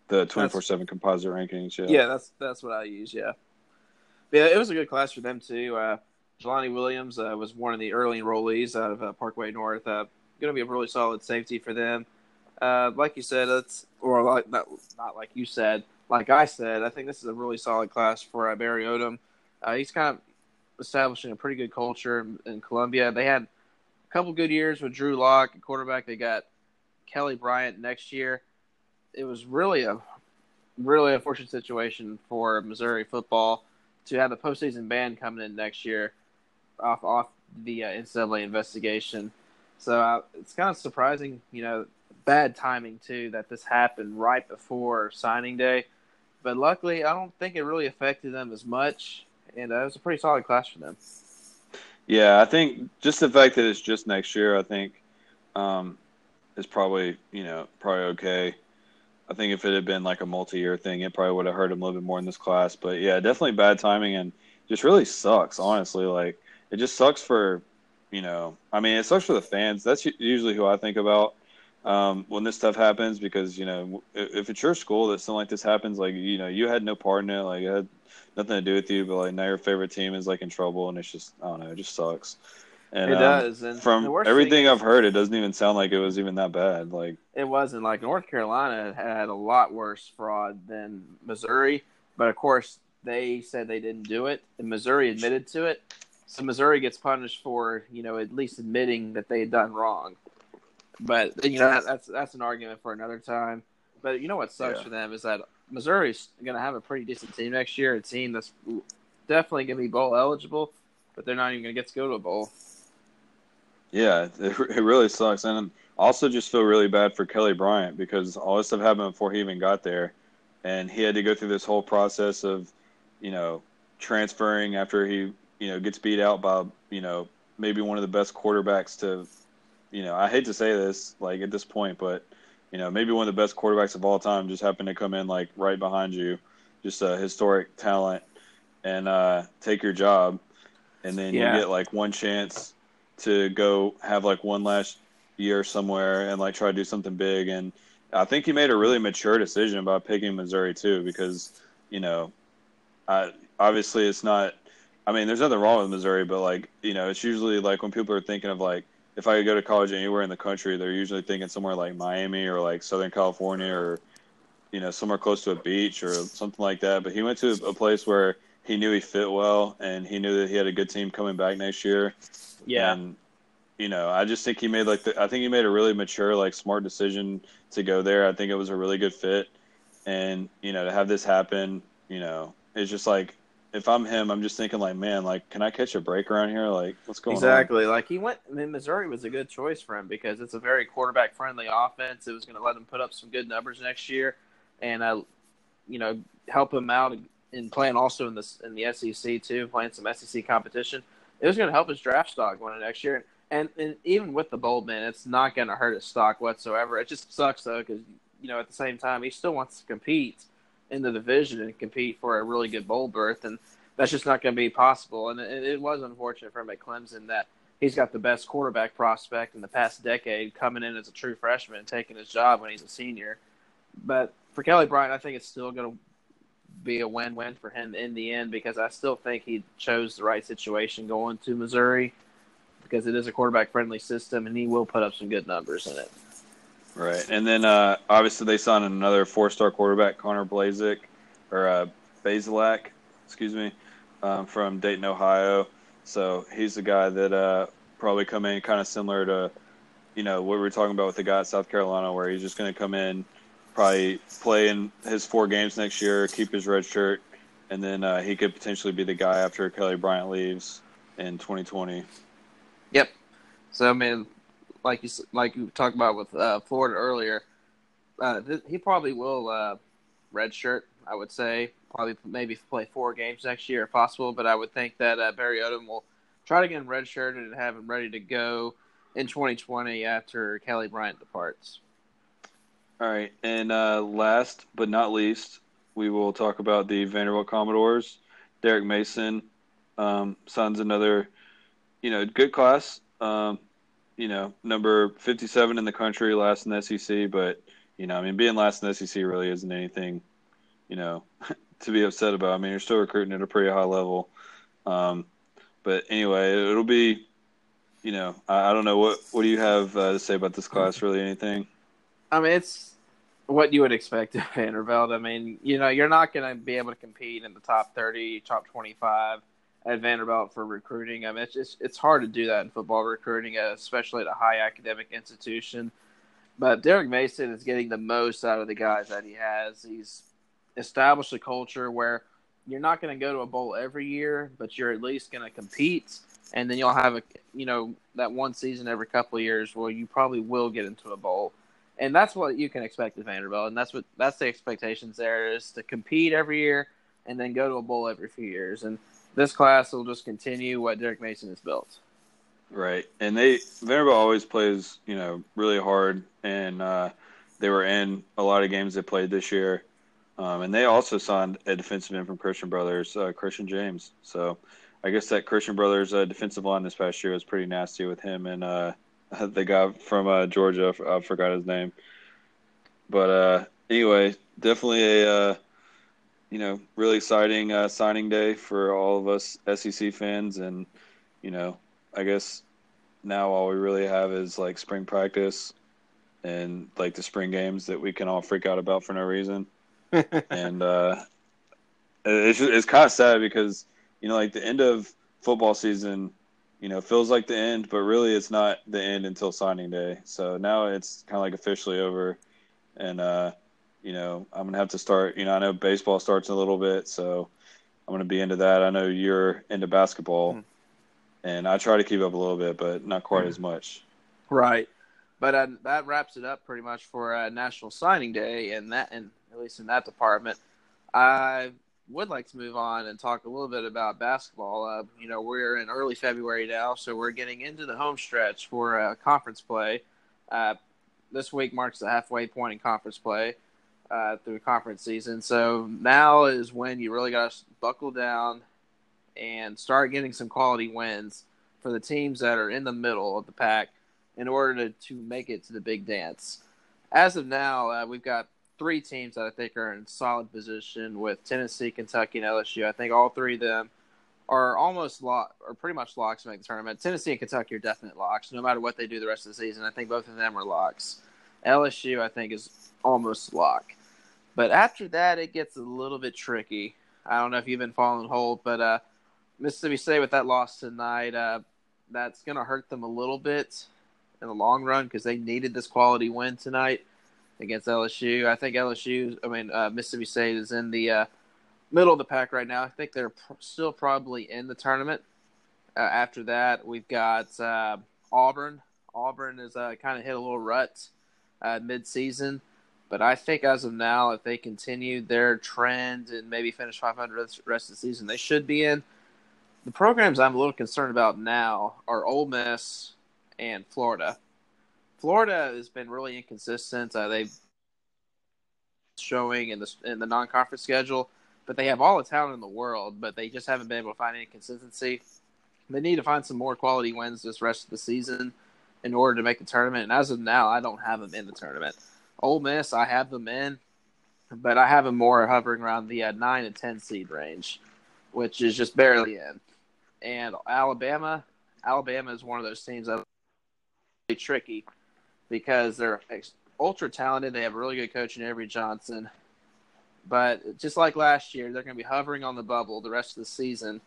The twenty four seven composite rankings. Yeah. Yeah, that's that's what I use. Yeah. Yeah, it was a good class for them too. Jelani Williams uh, was one of the early enrollees out of uh, Parkway North. Uh, going to be a really solid safety for them. Uh, like you said, it's or like not, not like you said, like I said. I think this is a really solid class for uh, Barry Odom. Uh, he's kind of establishing a pretty good culture in, in Columbia. They had a couple good years with Drew Lock, quarterback. They got Kelly Bryant next year it was really a really unfortunate situation for Missouri football to have the postseason ban coming in next year off off the uh, NCAA investigation. So uh, it's kind of surprising, you know, bad timing too that this happened right before signing day. But luckily, I don't think it really affected them as much, and uh, it was a pretty solid class for them. Yeah, I think just the fact that it's just next year, I think, um, is probably you know probably okay. I think if it had been like a multi-year thing, it probably would have hurt him a little bit more in this class. But yeah, definitely bad timing and just really sucks. Honestly, like it just sucks for, you know, I mean, it sucks for the fans. That's usually who I think about um, when this stuff happens because you know if it's your school that something like this happens, like you know you had no part in it, like it had nothing to do with you, but like now your favorite team is like in trouble, and it's just I don't know, it just sucks. And, it um, does. And from everything I've heard, it doesn't even sound like it was even that bad. Like it wasn't. Like North Carolina had a lot worse fraud than Missouri, but of course they said they didn't do it, and Missouri admitted to it. So Missouri gets punished for you know at least admitting that they had done wrong. But you know that, that's that's an argument for another time. But you know what sucks yeah. for them is that Missouri's going to have a pretty decent team next year. A team that's definitely going to be bowl eligible, but they're not even going to get to go to a bowl. Yeah, it, it really sucks, and also just feel really bad for Kelly Bryant because all this stuff happened before he even got there, and he had to go through this whole process of, you know, transferring after he you know gets beat out by you know maybe one of the best quarterbacks to, you know, I hate to say this like at this point, but you know maybe one of the best quarterbacks of all time just happened to come in like right behind you, just a historic talent, and uh, take your job, and then yeah. you get like one chance to go have like one last year somewhere and like try to do something big and I think he made a really mature decision about picking Missouri too, because you know, I, obviously it's not. I mean, there's nothing wrong with Missouri, but like you know, it's usually like when people are thinking of like if I could go to college anywhere in the country, they're usually thinking somewhere like Miami or like Southern California or you know somewhere close to a beach or something like that. But he went to a place where he knew he fit well and he knew that he had a good team coming back next year. Yeah. And you know, I just think he made like the, I think he made a really mature, like smart decision to go there. I think it was a really good fit, and you know, to have this happen, you know, it's just like if I'm him, I'm just thinking like, man, like, can I catch a break around here? Like, what's going exactly. on? Exactly. Like he went. I mean, Missouri was a good choice for him because it's a very quarterback friendly offense. It was going to let him put up some good numbers next year, and I, you know, help him out in playing also in this in the SEC too, playing some SEC competition. It was going to help his draft stock going next year. And, and even with the bold man, it's not going to hurt his stock whatsoever. It just sucks though, because you know at the same time he still wants to compete in the division and compete for a really good bowl berth, and that's just not going to be possible. And it, it was unfortunate for him at Clemson that he's got the best quarterback prospect in the past decade coming in as a true freshman and taking his job when he's a senior. But for Kelly Bryant, I think it's still going to be a win-win for him in the end because I still think he chose the right situation going to Missouri because it is a quarterback friendly system and he will put up some good numbers in it. Right. And then uh, obviously they signed another four star quarterback, Connor Bazelak, or uh, excuse me, um, from Dayton, Ohio. So he's the guy that uh, probably come in kind of similar to, you know, what we were talking about with the guy at South Carolina, where he's just going to come in, probably play in his four games next year, keep his red shirt, and then uh, he could potentially be the guy after Kelly Bryant leaves in 2020. Yep. So I mean, like you like you talked about with uh, Florida earlier, uh, th- he probably will uh, redshirt. I would say probably maybe play four games next year if possible. But I would think that uh, Barry Odom will try to get him redshirted and have him ready to go in 2020 after Kelly Bryant departs. All right, and uh, last but not least, we will talk about the Vanderbilt Commodores. Derek Mason um, signs another you know, good class. Um, you know, number 57 in the country, last in the SEC. But, you know, I mean, being last in the SEC really isn't anything, you know, to be upset about. I mean, you're still recruiting at a pretty high level. Um, but anyway, it'll be, you know, I, I don't know. What, what do you have uh, to say about this class? Really anything? I mean, it's what you would expect of Vanderbilt. I mean, you know, you're not going to be able to compete in the top 30, top 25 at Vanderbilt for recruiting. I mean, it's just it's hard to do that in football recruiting, uh, especially at a high academic institution. But Derek Mason is getting the most out of the guys that he has. He's established a culture where you're not going to go to a bowl every year, but you're at least going to compete, and then you'll have a you know that one season every couple of years where you probably will get into a bowl. And that's what you can expect at Vanderbilt, and that's what that's the expectations there is to compete every year and then go to a bowl every few years. And this class will just continue what Derek Mason has built. Right, and they Vanderbilt always plays you know really hard, and uh, they were in a lot of games they played this year, um, and they also signed a defensive end from Christian Brothers, uh, Christian James. So I guess that Christian Brothers uh, defensive line this past year was pretty nasty with him and uh, the guy from uh, Georgia. I forgot his name, but uh, anyway, definitely a you know, really exciting uh, signing day for all of us SEC fans, and you know, I guess now all we really have is like spring practice and like the spring games that we can all freak out about for no reason. and uh, it's it's kind of sad because you know, like the end of football season, you know, feels like the end, but really it's not the end until signing day. So now it's kind of like officially over, and uh, you know, I'm gonna have to start. You know, I know baseball starts in a little bit, so I'm gonna be into that. I know you're into basketball, mm. and I try to keep up a little bit, but not quite mm. as much. Right, but uh, that wraps it up pretty much for uh, National Signing Day, and that, and at least in that department, I would like to move on and talk a little bit about basketball. Uh, you know, we're in early February now, so we're getting into the home stretch for uh, conference play. Uh, this week marks the halfway point in conference play uh, through conference season. So now is when you really got to buckle down and start getting some quality wins for the teams that are in the middle of the pack in order to, to make it to the big dance. as of now, uh, we've got three teams that I think are in solid position with Tennessee, Kentucky, and LSU. I think all three of them are almost lock or pretty much locks to make the tournament. Tennessee and Kentucky are definite locks, no matter what they do the rest of the season. I think both of them are locks. LSU, I think, is almost lock. But after that, it gets a little bit tricky. I don't know if you've been following Holt, but uh, Mississippi State with that loss tonight, uh, that's going to hurt them a little bit in the long run because they needed this quality win tonight against LSU. I think LSU, I mean uh, Mississippi State is in the uh, middle of the pack right now. I think they're pr- still probably in the tournament. Uh, after that, we've got uh, Auburn. Auburn is uh, kind of hit a little rut uh, mid-season, but I think as of now, if they continue their trend and maybe finish 500 the rest of the season, they should be in. The programs I'm a little concerned about now are Ole Miss and Florida. Florida has been really inconsistent. Uh, they've showing in the in the non-conference schedule, but they have all the talent in the world, but they just haven't been able to find any consistency. They need to find some more quality wins this rest of the season in order to make the tournament. And as of now, I don't have them in the tournament. Ole Miss, I have them in, but I have them more hovering around the uh, nine and ten seed range, which is just barely in. And Alabama, Alabama is one of those teams that are tricky because they're ultra talented. They have a really good coach in Avery Johnson. But just like last year, they're going to be hovering on the bubble the rest of the season.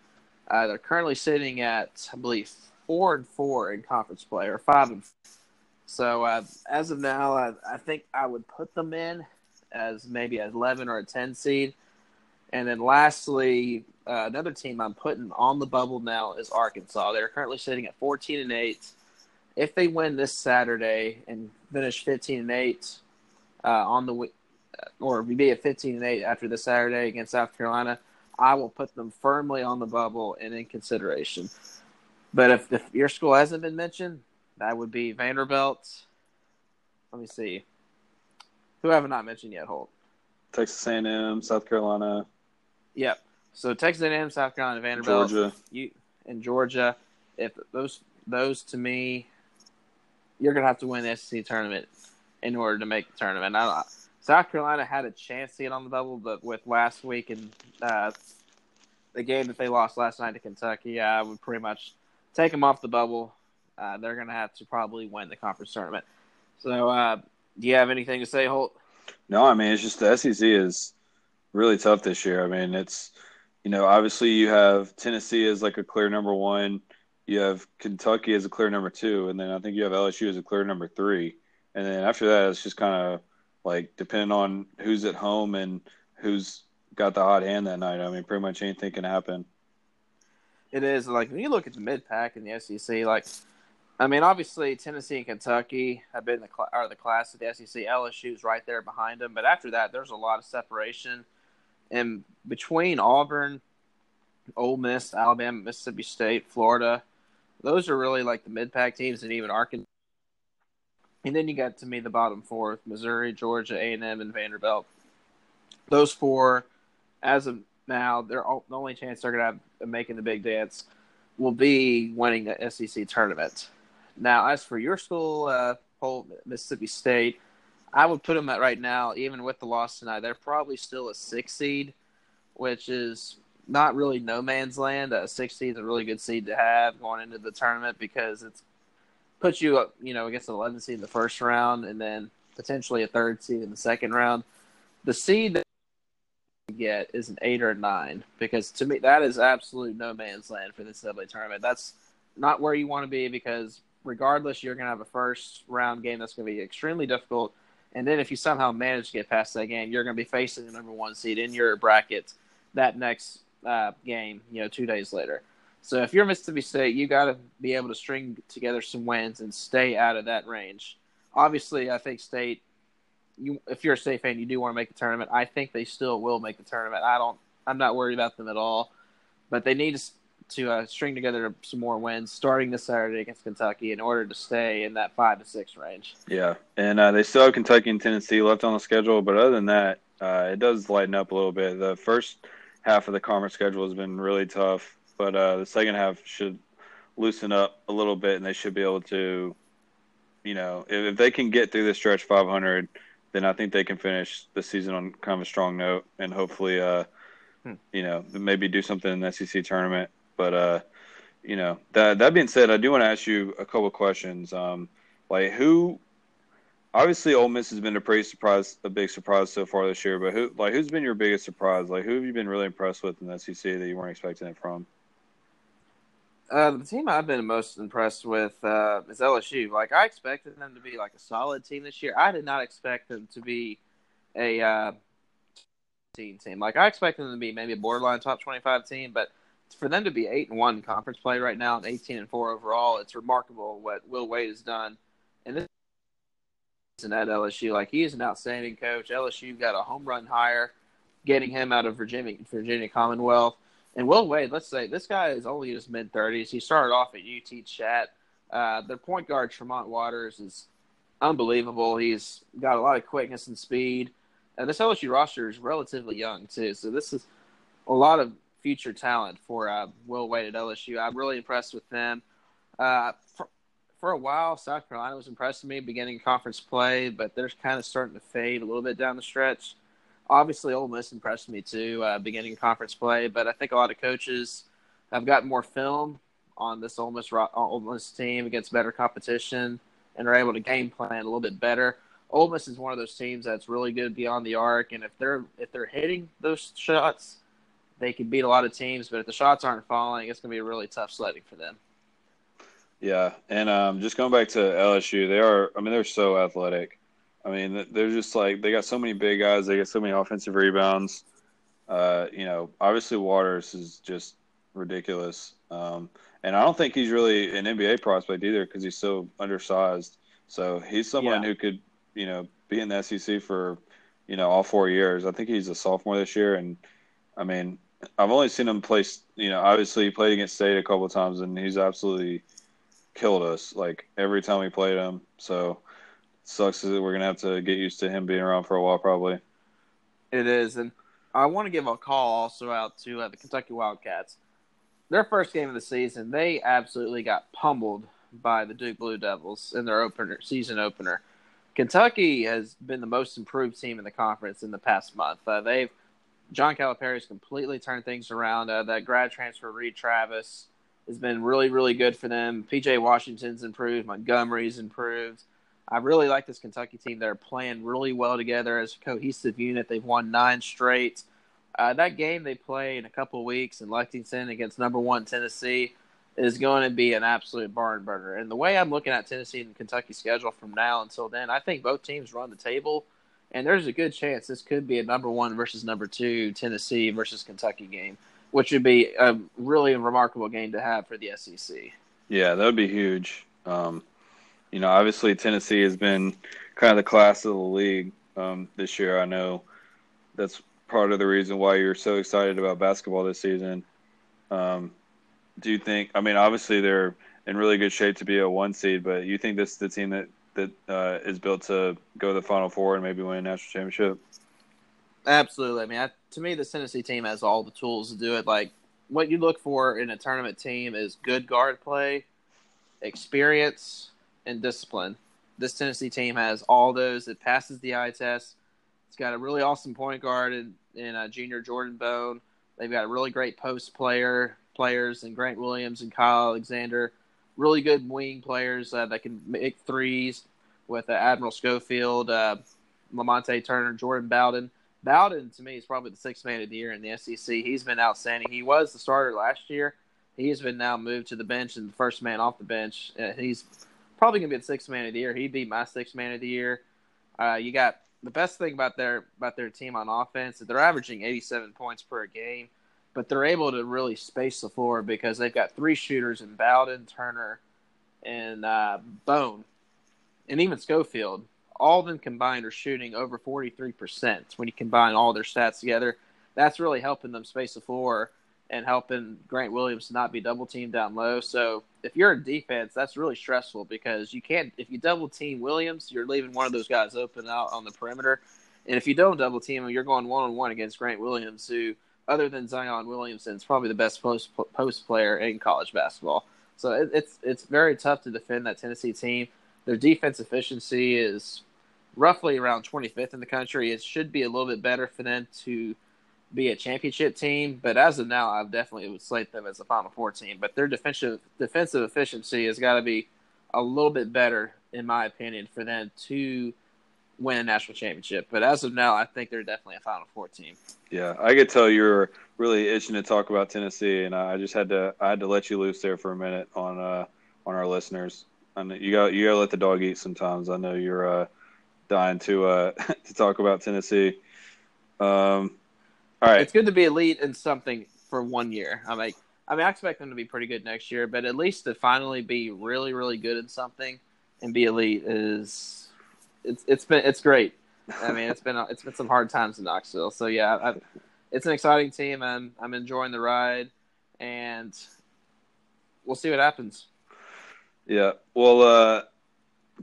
Uh, they're currently sitting at, I believe, four and four in conference play, or five and. Four. So uh, as of now, I, I, think I would put them in as maybe an eleven or a ten seed. And then lastly, uh, another team I'm putting on the bubble now is Arkansas. They're currently sitting at fourteen and eight if they win this Saturday and finish 15 and 8 uh, on the week, or be at 15 and 8 after this Saturday against South Carolina, I will put them firmly on the bubble and in consideration. But if, if your school hasn't been mentioned, that would be Vanderbilt. Let me see. Who have I not mentioned yet, Holt? Texas A&M, South Carolina. Yep. So Texas A&M, South Carolina, Vanderbilt, Georgia, you and Georgia. If those those to me you're gonna have to win the SEC tournament in order to make the tournament. I, South Carolina had a chance to get on the bubble, but with last week and uh, the game that they lost last night to Kentucky, I would pretty much take them off the bubble. Uh, they're gonna have to probably win the conference tournament. So, uh, do you have anything to say, Holt? No, I mean it's just the SEC is really tough this year. I mean it's you know obviously you have Tennessee as like a clear number one you have Kentucky as a clear number two, and then I think you have LSU as a clear number three. And then after that, it's just kind of like depending on who's at home and who's got the hot hand that night. I mean, pretty much anything can happen. It is like when you look at the mid pack in the SEC, like I mean, obviously Tennessee and Kentucky have been the cl- are the class of the SEC. LSU's right there behind them, but after that, there's a lot of separation. And between Auburn, Ole Miss, Alabama, Mississippi State, Florida, those are really like the mid pack teams, and even Arkansas. And then you got to me the bottom four: Missouri, Georgia, A and M, and Vanderbilt. Those four, as of now, they're all, the only chance they're going to have of making the big dance will be winning the SEC tournament. Now, as for your school, uh, Mississippi State, I would put them at right now, even with the loss tonight, they're probably still a six seed, which is not really no man's land. A 60 is a really good seed to have going into the tournament because it's puts you up, you know, against an 11 seed in the first round and then potentially a third seed in the second round. The seed that you get is an eight or a nine because to me that is absolute no man's land for this NCAA tournament. That's not where you want to be because regardless, you're going to have a first round game that's going to be extremely difficult. And then if you somehow manage to get past that game, you're going to be facing the number one seed in your bracket that next uh, game, you know, two days later. So if you're Mississippi State, you got to be able to string together some wins and stay out of that range. Obviously, I think State. You, if you're a State fan, you do want to make the tournament. I think they still will make the tournament. I don't. I'm not worried about them at all, but they need to to uh, string together some more wins starting this Saturday against Kentucky in order to stay in that five to six range. Yeah, and uh, they still have Kentucky and Tennessee left on the schedule, but other than that, uh, it does lighten up a little bit. The first half of the conference schedule has been really tough, but uh, the second half should loosen up a little bit, and they should be able to you know, if, if they can get through the stretch 500, then I think they can finish the season on kind of a strong note and hopefully, uh, hmm. you know, maybe do something in the SEC tournament. But uh, you know, that that being said, I do want to ask you a couple questions. Um, like who obviously Ole Miss has been a pretty surprise, a big surprise so far this year. But who, like, who's been your biggest surprise? Like, who have you been really impressed with in the SEC that you weren't expecting it from? Uh, the team I've been most impressed with uh, is LSU. Like, I expected them to be like a solid team this year. I did not expect them to be a uh, team team. Like, I expected them to be maybe a borderline top twenty-five team, but for them to be eight and one conference play right now and eighteen and four overall, it's remarkable what Will Wade has done. And this at LSU. Like he's an outstanding coach. LSU got a home run hire, getting him out of Virginia Virginia Commonwealth. And Will Wade, let's say this guy is only in his mid thirties. He started off at UT Chat. Uh, their point guard Tremont Waters is unbelievable. He's got a lot of quickness and speed. And this LSU roster is relatively young too, so this is a lot of future talent for uh, Will Wade at LSU. I'm really impressed with them. Uh, for, for a while, South Carolina was impressing me beginning conference play, but they're kind of starting to fade a little bit down the stretch. Obviously, Ole Miss impressed me too, uh, beginning conference play, but I think a lot of coaches have gotten more film on this Ole Miss, Ole Miss team against better competition and are able to game plan a little bit better. Ole Miss is one of those teams that's really good beyond the arc, and if they're if they're hitting those shots, they can beat a lot of teams. But if the shots aren't falling, it's going to be a really tough sledding for them. Yeah, and um, just going back to LSU, they are. I mean, they're so athletic. I mean, they're just like they got so many big guys. They get so many offensive rebounds. Uh, you know, obviously Waters is just ridiculous. Um, and I don't think he's really an NBA prospect either because he's so undersized. So he's someone yeah. who could, you know, be in the SEC for, you know, all four years. I think he's a sophomore this year, and I mean, I've only seen him play. You know, obviously he played against State a couple times, and he's absolutely killed us like every time we played him. So sucks that we're gonna have to get used to him being around for a while, probably. It is, and I want to give a call also out to uh, the Kentucky Wildcats. Their first game of the season, they absolutely got pummeled by the Duke Blue Devils in their opener season opener. Kentucky has been the most improved team in the conference in the past month. Uh, they've John Calipari's completely turned things around. Uh, that grad transfer Reid Travis has been really, really good for them. PJ Washington's improved. Montgomery's improved. I really like this Kentucky team. They're playing really well together as a cohesive unit. They've won nine straight. Uh, that game they play in a couple weeks in Lexington against number one Tennessee is going to be an absolute barn burner. And the way I'm looking at Tennessee and Kentucky schedule from now until then, I think both teams run the table, and there's a good chance this could be a number one versus number two Tennessee versus Kentucky game which would be a really remarkable game to have for the SEC. Yeah, that would be huge. Um, you know, obviously Tennessee has been kind of the class of the league um, this year. I know that's part of the reason why you're so excited about basketball this season. Um, do you think? I mean, obviously they're in really good shape to be a one seed, but you think this is the team that that uh, is built to go to the Final Four and maybe win a national championship? Absolutely. I mean, I, to me, the Tennessee team has all the tools to do it. Like what you look for in a tournament team is good guard play, experience, and discipline. This Tennessee team has all those. It passes the eye test. It's got a really awesome point guard in, in uh, junior Jordan Bone. They've got a really great post player players in Grant Williams and Kyle Alexander. Really good wing players uh, that can make threes with uh, Admiral Schofield, uh, Lamonte Turner, Jordan Bowden Bowden to me is probably the sixth man of the year in the SEC. He's been outstanding. He was the starter last year. He has been now moved to the bench and the first man off the bench. Uh, he's probably gonna be the sixth man of the year. He'd be my sixth man of the year. Uh, you got the best thing about their about their team on offense is they're averaging 87 points per game, but they're able to really space the floor because they've got three shooters in Bowden, Turner, and uh, Bone, and even Schofield all of them combined are shooting over 43% when you combine all their stats together. That's really helping them space the floor and helping Grant Williams not be double teamed down low. So if you're in defense, that's really stressful because you can't if you double team Williams, you're leaving one of those guys open out on the perimeter. And if you don't double team him, you're going one on one against Grant Williams, who other than Zion Williamson is probably the best post post player in college basketball. So it, it's it's very tough to defend that Tennessee team. Their defense efficiency is roughly around 25th in the country. It should be a little bit better for them to be a championship team, but as of now, I definitely would slate them as a Final Four team. But their defensive defensive efficiency has got to be a little bit better, in my opinion, for them to win a national championship. But as of now, I think they're definitely a Final Four team. Yeah, I could tell you are really itching to talk about Tennessee, and I just had to I had to let you loose there for a minute on uh on our listeners. And you got you got to let the dog eat sometimes. I know you're uh, dying to uh to talk about Tennessee. Um, all right, It's good to be elite in something for one year. I mean, I mean, I expect them to be pretty good next year, but at least to finally be really, really good in something and be elite is it's it's been it's great. I mean, it's been it's been some hard times in Knoxville. So yeah, I, it's an exciting team. I'm I'm enjoying the ride, and we'll see what happens. Yeah. Well, uh,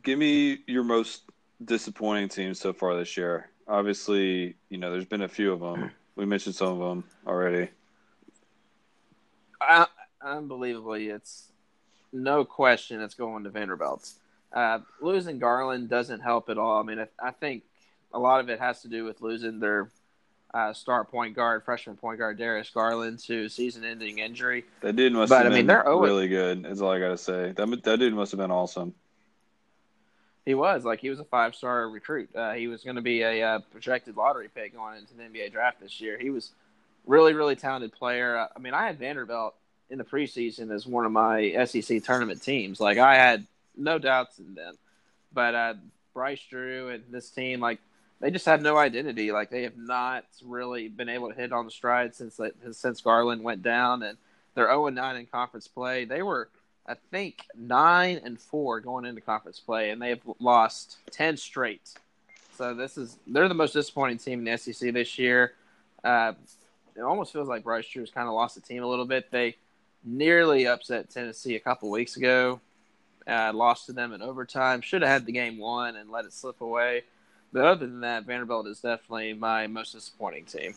give me your most disappointing team so far this year. Obviously, you know, there's been a few of them. We mentioned some of them already. I, unbelievably, it's no question it's going to Vanderbilt. Uh, losing Garland doesn't help at all. I mean, I, I, think a lot of it has to do with losing their uh, star point guard, freshman point guard Darius Garland to season-ending injury. That dude must But, have I mean, been they're really good. Is all I gotta say. That that dude must have been awesome. He was like he was a five-star recruit. Uh, he was going to be a uh, projected lottery pick going into the NBA draft this year. He was really, really talented player. Uh, I mean, I had Vanderbilt in the preseason as one of my SEC tournament teams. Like I had no doubts in them. But uh, Bryce Drew and this team, like they just had no identity. Like they have not really been able to hit on the stride since since Garland went down, and they're zero and nine in conference play. They were, I think, nine and four going into conference play, and they have lost ten straight. So this is they're the most disappointing team in the SEC this year. Uh, it almost feels like Bryce Drew's kind of lost the team a little bit. They nearly upset Tennessee a couple weeks ago. Uh, lost to them in overtime. Should have had the game won and let it slip away. But other than that, Vanderbilt is definitely my most disappointing team.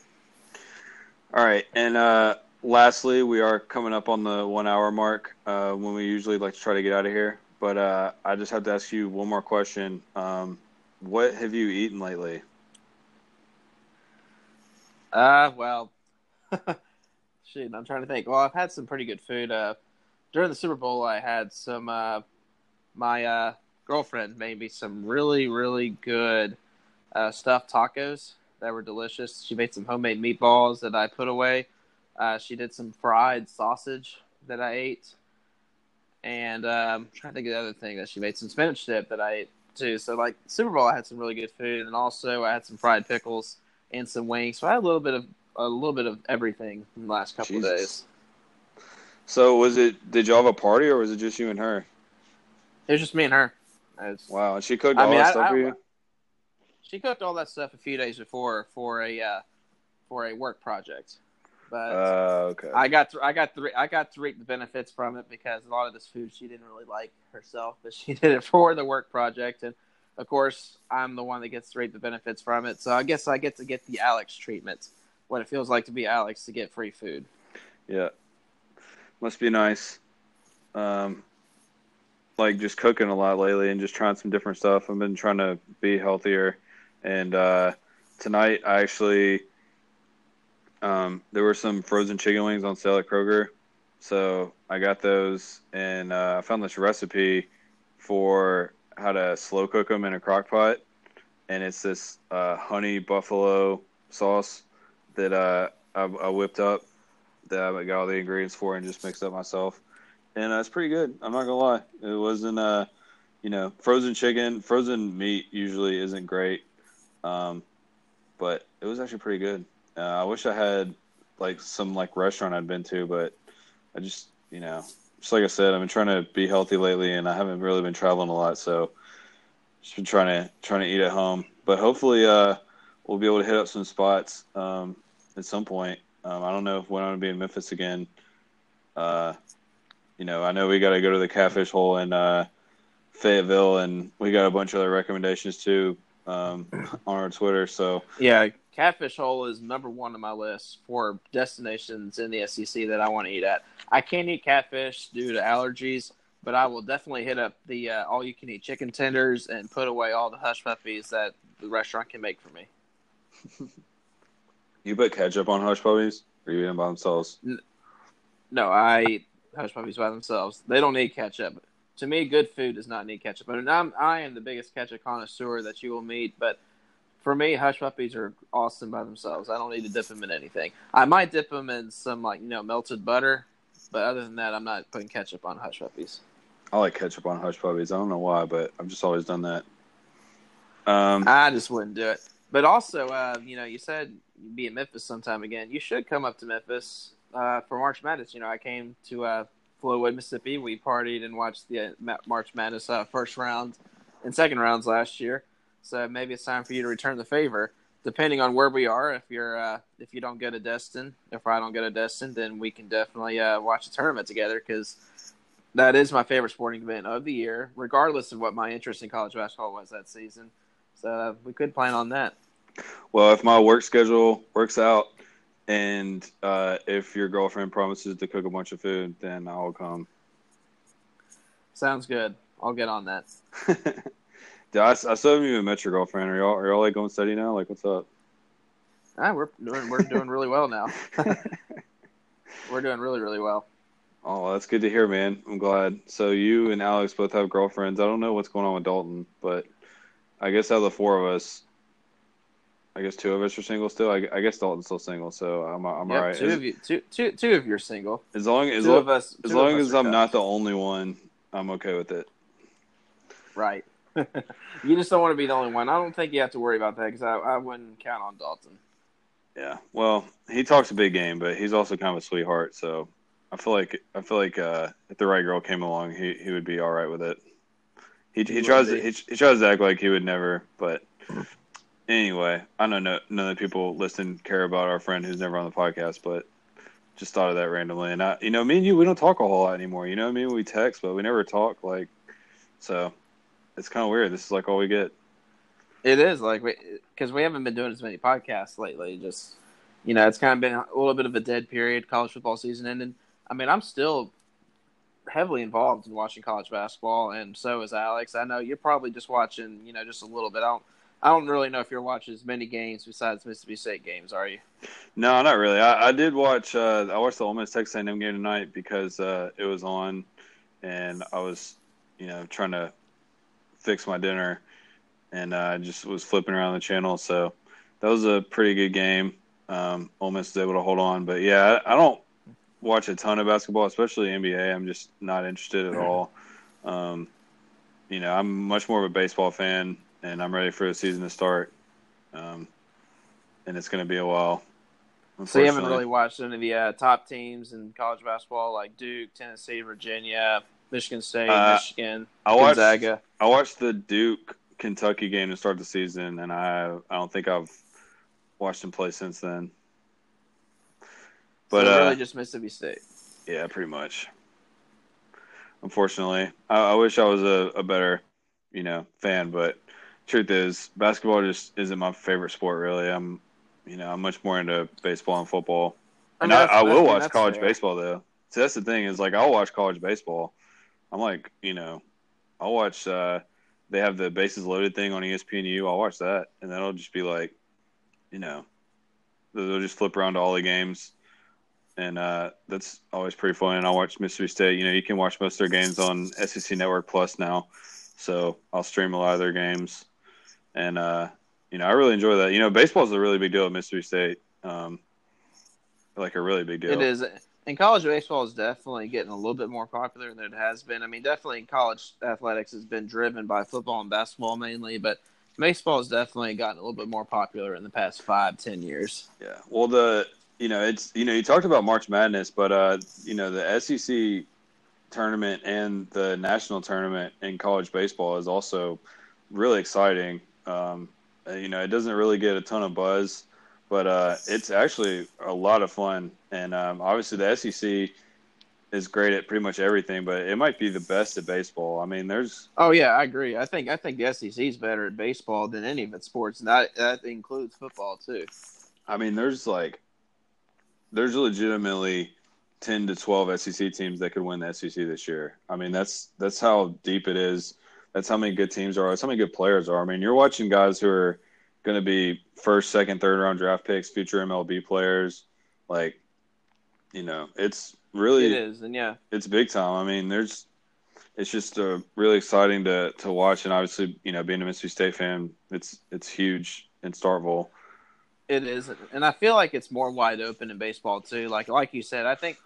All right, and uh, lastly, we are coming up on the one hour mark uh, when we usually like to try to get out of here. But uh, I just have to ask you one more question. Um, what have you eaten lately? Uh, well, shit, I'm trying to think. Well, I've had some pretty good food. Uh, during the Super Bowl, I had some. Uh, my uh, girlfriend made me some really, really good uh, stuffed tacos that were delicious. She made some homemade meatballs that I put away. Uh, she did some fried sausage that I ate, and um, I'm trying to think of the other thing that she made some spinach dip that I ate too. So like Super Bowl, I had some really good food, and also I had some fried pickles and some wings. So I had a little bit of a little bit of everything in the last couple of days. So was it? Did y'all have a party or was it just you and her? It was just me and her. It's- Wow, and she cooked I all mean, that I- stuff I- for you. She cooked all that stuff a few days before for a uh, for a work project, but Uh, okay. I got to, I got three I got to reap the benefits from it because a lot of this food she didn't really like herself, but she did it for the work project, and of course I'm the one that gets to reap the benefits from it. So I guess I get to get the Alex treatment, what it feels like to be Alex to get free food. Yeah. Must be nice. Um, like just cooking a lot lately and just trying some different stuff. I've been trying to be healthier. And uh, tonight, I actually, um, there were some frozen chicken wings on sale at Kroger. So I got those and uh, I found this recipe for how to slow cook them in a crock pot. And it's this uh, honey buffalo sauce that uh, I, I whipped up that I got all the ingredients for and just mixed up myself. And uh, it's pretty good. I'm not gonna lie. It wasn't uh, you know, frozen chicken, frozen meat usually isn't great, um, but it was actually pretty good. Uh, I wish I had like some like restaurant I'd been to, but I just you know, just like I said, I've been trying to be healthy lately, and I haven't really been traveling a lot, so just been trying to trying to eat at home. But hopefully, uh, we'll be able to hit up some spots um, at some point. Um, I don't know if when I'm gonna be in Memphis again. Uh, you know, I know we got to go to the Catfish Hole in uh, Fayetteville, and we got a bunch of other recommendations too um, on our Twitter. So Yeah, Catfish Hole is number one on my list for destinations in the SEC that I want to eat at. I can't eat catfish due to allergies, but I will definitely hit up the uh, all you can eat chicken tenders and put away all the hush puppies that the restaurant can make for me. You put ketchup on hush puppies, or you eat them by themselves? No, I hush puppies by themselves. They don't need ketchup. To me, good food does not need ketchup. I mean, I'm, I am the biggest ketchup connoisseur that you will meet, but for me, hush puppies are awesome by themselves. I don't need to dip them in anything. I might dip them in some like you know melted butter, but other than that, I'm not putting ketchup on hush puppies. I like ketchup on hush puppies. I don't know why, but I've just always done that. Um, I just wouldn't do it. But also, uh, you know, you said you'd be in Memphis sometime again. You should come up to Memphis uh, for March Madness. You know, I came to uh, Flowood, Mississippi. We partied and watched the uh, March Madness uh, first round and second rounds last year. So maybe it's time for you to return the favor. Depending on where we are, if you're uh, if you don't go to Destin, if I don't go to Destin, then we can definitely uh, watch the tournament together because that is my favorite sporting event of the year, regardless of what my interest in college basketball was that season. So we could plan on that. well, if my work schedule works out, and uh, if your girlfriend promises to cook a bunch of food, then I'll come. Sounds good. I'll get on that. Dude, I, I still haven't even met your girlfriend. Are y'all are y'all like going steady now? Like, what's up? Ah, we're doing we're doing really well now. we're doing really really well. Oh, that's good to hear, man. I'm glad. So you and Alex both have girlfriends. I don't know what's going on with Dalton, but I guess out of the four of us, I guess two of us are single still. I, I guess Dalton's still single, so I'm I'm Yep, all right. Two As, of you, two, two, two of you are single. as long as two long, of us. as long as I'm not the only one, I'm okay with it. right. you just don't want to be the only one. I don't think you have to worry about that because I, I wouldn't count on Dalton. Yeah. Well, he talks a big game, but he's also kind of a sweetheart. So I feel like I feel like uh, if the right girl came along, he he would be all right with it. He He he tries to he, he tries to act like he would never, but anyway, I know no, none of the people listening care about our friend who's never on the podcast, but just thought of that randomly. And I, you know, me and you, we don't talk a whole lot anymore. You know, what I mean, we text, but we never talk. Like, so it's kind of weird. This is like all we get. It is like because we haven't been doing as many podcasts lately. Just you know, it's kind of been a little bit of a dead period. College football season ended. I mean, I'm still heavily involved in watching college basketball, and so is Alex. I know you're probably just watching, you know, just a little bit. I don't, I don't really know if you're watching as many games besides Mississippi State games. Are you? No, not really. I, I did watch. Uh, I watched the Ole Miss Texas A&M game tonight because uh, it was on, and I was, you know, trying to fix my dinner, and I uh, just was flipping around the channel. So that was a pretty good game. Um, Ole Miss was able to hold on, but yeah, I, I don't watch a ton of basketball, especially NBA. I'm just not interested at all. Um, you know, I'm much more of a baseball fan, and I'm ready for the season to start. Um, and it's going to be a while. So you haven't really watched any of the uh, top teams in college basketball, like Duke, Tennessee, Virginia, Michigan State, Uh, Michigan, I watched Gonzaga. I watched the Duke Kentucky game to start the season, and I I don't think I've watched them play since then. But so uh, really just Mississippi State. yeah, pretty much. Unfortunately, I, I wish I was a, a better, you know, fan. But truth is, basketball just isn't my favorite sport. Really, I'm, you know, I'm much more into baseball and football. And I, I will watch college fair. baseball though. So that's the thing is like I'll watch college baseball. I'm like, you know, I'll watch. uh They have the bases loaded thing on ESPNU. I'll watch that, and that'll just be like, you know, they'll just flip around to all the games, and uh that's always pretty fun. And I'll watch Mississippi State. You know, you can watch most of their games on SEC Network Plus now, so I'll stream a lot of their games, and uh you know, I really enjoy that. You know, baseball is a really big deal at Mississippi State. Um, like a really big deal. It is. And college baseball is definitely getting a little bit more popular than it has been. I mean, definitely college athletics has been driven by football and basketball mainly, but baseball has definitely gotten a little bit more popular in the past five, ten years. Yeah. Well, the you know it's you know you talked about March Madness, but uh you know the SEC tournament and the national tournament in college baseball is also really exciting. Um, uh, you know, it doesn't really get a ton of buzz, but uh, it's actually a lot of fun. And um, obviously, the SEC is great at pretty much everything, but it might be the best at baseball. I mean, there's Oh yeah, I agree. I think I think the SEC is better at baseball than any of its sports, and that that includes football too. I mean, there's like, there's legitimately ten to twelve SEC teams that could win the SEC this year. I mean, that's that's how deep it is. That's how many good teams are. That's how many good players are. I mean, you're watching guys who are going to be first, second, third round draft picks, future MLB players. Like, you know, it's really It is, and yeah, it's big time. I mean, there's it's just uh, really exciting to to watch, and obviously, you know, being a Mississippi State fan, it's it's huge in Starkville. it is, and I feel like it's more wide open in baseball too. Like like you said, I think,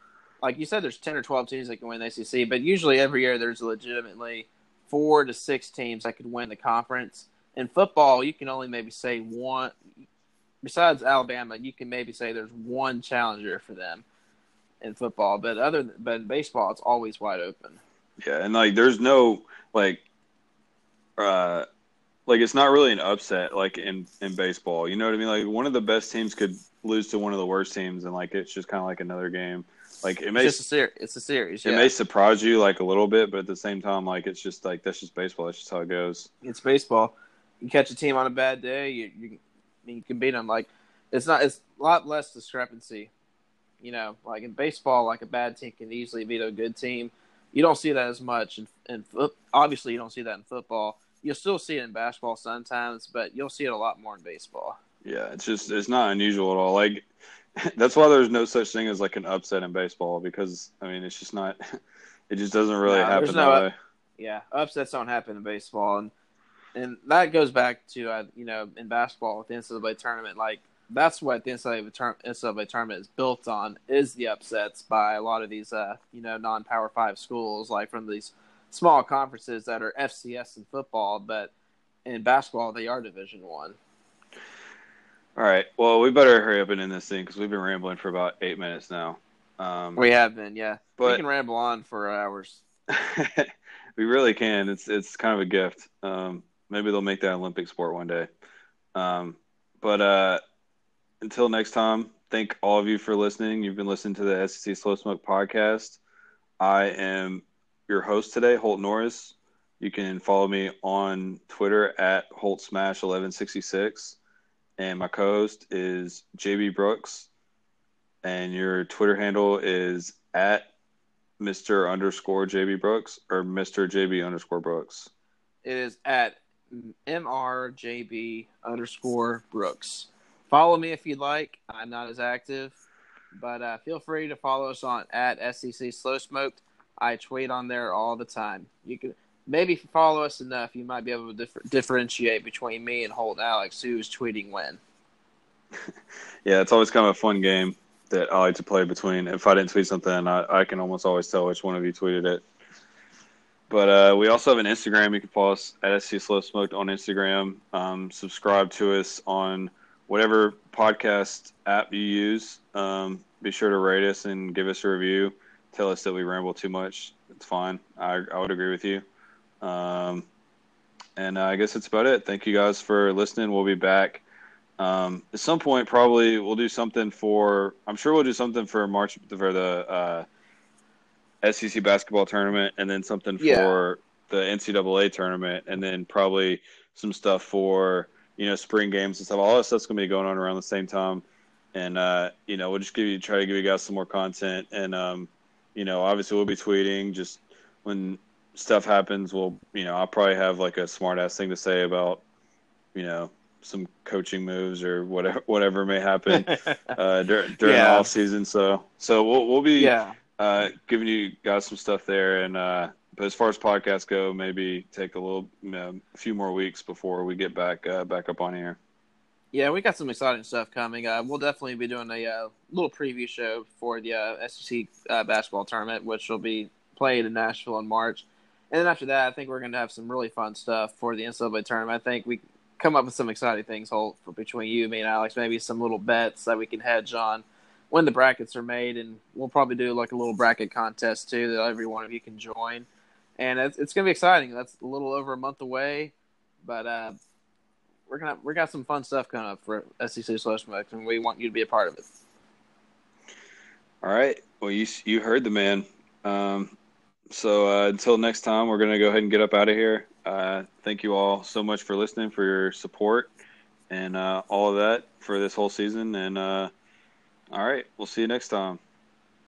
like you said, there's ten or twelve teams that can win the ACC, but usually every year there's legitimately four to six teams that could win the conference. In football, you can only maybe say one. Besides Alabama, you can maybe say there's one challenger for them in football, but other but in baseball, it's always wide open. Yeah, and like there's no like uh like it's not really an upset like in in baseball. You know what I mean? Like one of the best teams could lose to one of the worst teams and like it's just kind of like another game. Like it It's may just a series. It's a series. it Yeah. may surprise you like a little bit, but at the same time like it's just like that's just baseball. That's just how it goes. it's baseball. You catch a team on a bad day, you you, you can beat them. Like it's not. It's a lot less discrepancy. You know, like in baseball, like a bad team can easily beat a good team. You don't see that as much, and in, obviously you don't see that in football. You'll still see it in basketball sometimes, but you'll see it a lot more in baseball. Yeah, it's just it's not unusual at all. Like that's why there's no such thing as like an upset in baseball because I mean it's just not. It just doesn't really No, happen no- way. Yeah, upsets don't happen in baseball, and and that goes back to uh, you know in basketball with the NCAA tournament. Like that's what the NCAA, tur- NCAA tournament is built on is the upsets by a lot of these uh, you know non Power Five schools, like from these small conferences that are FCS in football, but in basketball they are Division One. All right. Well, we better hurry up and end this thing because we've been rambling for about eight minutes now. Um, We have been, yeah. But, we can ramble on for hours. we really can. It's it's kind of a gift. Um, maybe they'll make that Olympic sport one day. Um, but uh, until next time, thank all of you for listening. You've been listening to the SEC Slow Smoke podcast. I am your host today, Holt Norris. You can follow me on Twitter at Holt Smash eleven sixty six, and my co-host is JB Brooks, and your Twitter handle is at Mr. underscore JB Brooks or Mr. JB underscore Brooks. It is at mrjb underscore Brooks. Follow me if you'd like. I'm not as active, but uh, feel free to follow us on at SEC Slow Smoked. I tweet on there all the time. You can maybe if you follow us enough, you might be able to differ- differentiate between me and Holt Alex who's tweeting when. Yeah, it's always kind of a fun game that I like to play between. If I didn't tweet something, I, I can almost always tell which one of you tweeted it. But uh, we also have an Instagram. You can follow us at SEC Slow Smoked on Instagram. Um, subscribe to us on whatever podcast app you use. Um, be sure to rate us and give us a review. Tell us that we ramble too much. It's fine. I, I would agree with you. Um, and uh, I guess that's about it. Thank you guys for listening. We'll be back um, at some point. Probably we'll do something for. I'm sure we'll do something for March for the uh, SEC basketball tournament, and then something Yeah. for the NCAA tournament, and then probably some stuff for you know spring games and stuff. All that stuff's gonna be going on around the same time, and uh, you know we'll just give you try to give you guys some more content, and um, you know obviously we'll be tweeting just when stuff happens. We'll you know I'll probably have like a smart ass thing to say about you know some coaching moves or whatever whatever may happen uh, dur- during Yeah. the off season. So so we'll we'll be yeah. uh, giving you guys some stuff there. And uh, but as far as podcasts go, maybe take a little, you know, a few more weeks before we get back uh, back up on here. Yeah, we got some exciting stuff coming. Uh, we'll definitely be doing a uh, little preview show for the uh, SEC uh, basketball tournament, which will be played in Nashville in March. And then after that, I think we're going to have some really fun stuff for the NCAA tournament. I think we come up with some exciting things, Holt, for between you, me, and Alex. Maybe some little bets that we can hedge on when the brackets are made, and we'll probably do like a little bracket contest too that every one of you can join. And it's, it's going to be exciting. That's a little over a month away, but uh, we're gonna we got some fun stuff coming up for SEC Slow Smoke, and we want you to be a part of it. All right. Well, you you heard the man. Um, so uh, until next time, we're gonna go ahead and get up out of here. Uh, thank you all so much for listening, for your support, and uh, all of that for this whole season. And uh, all right, we'll see you next time.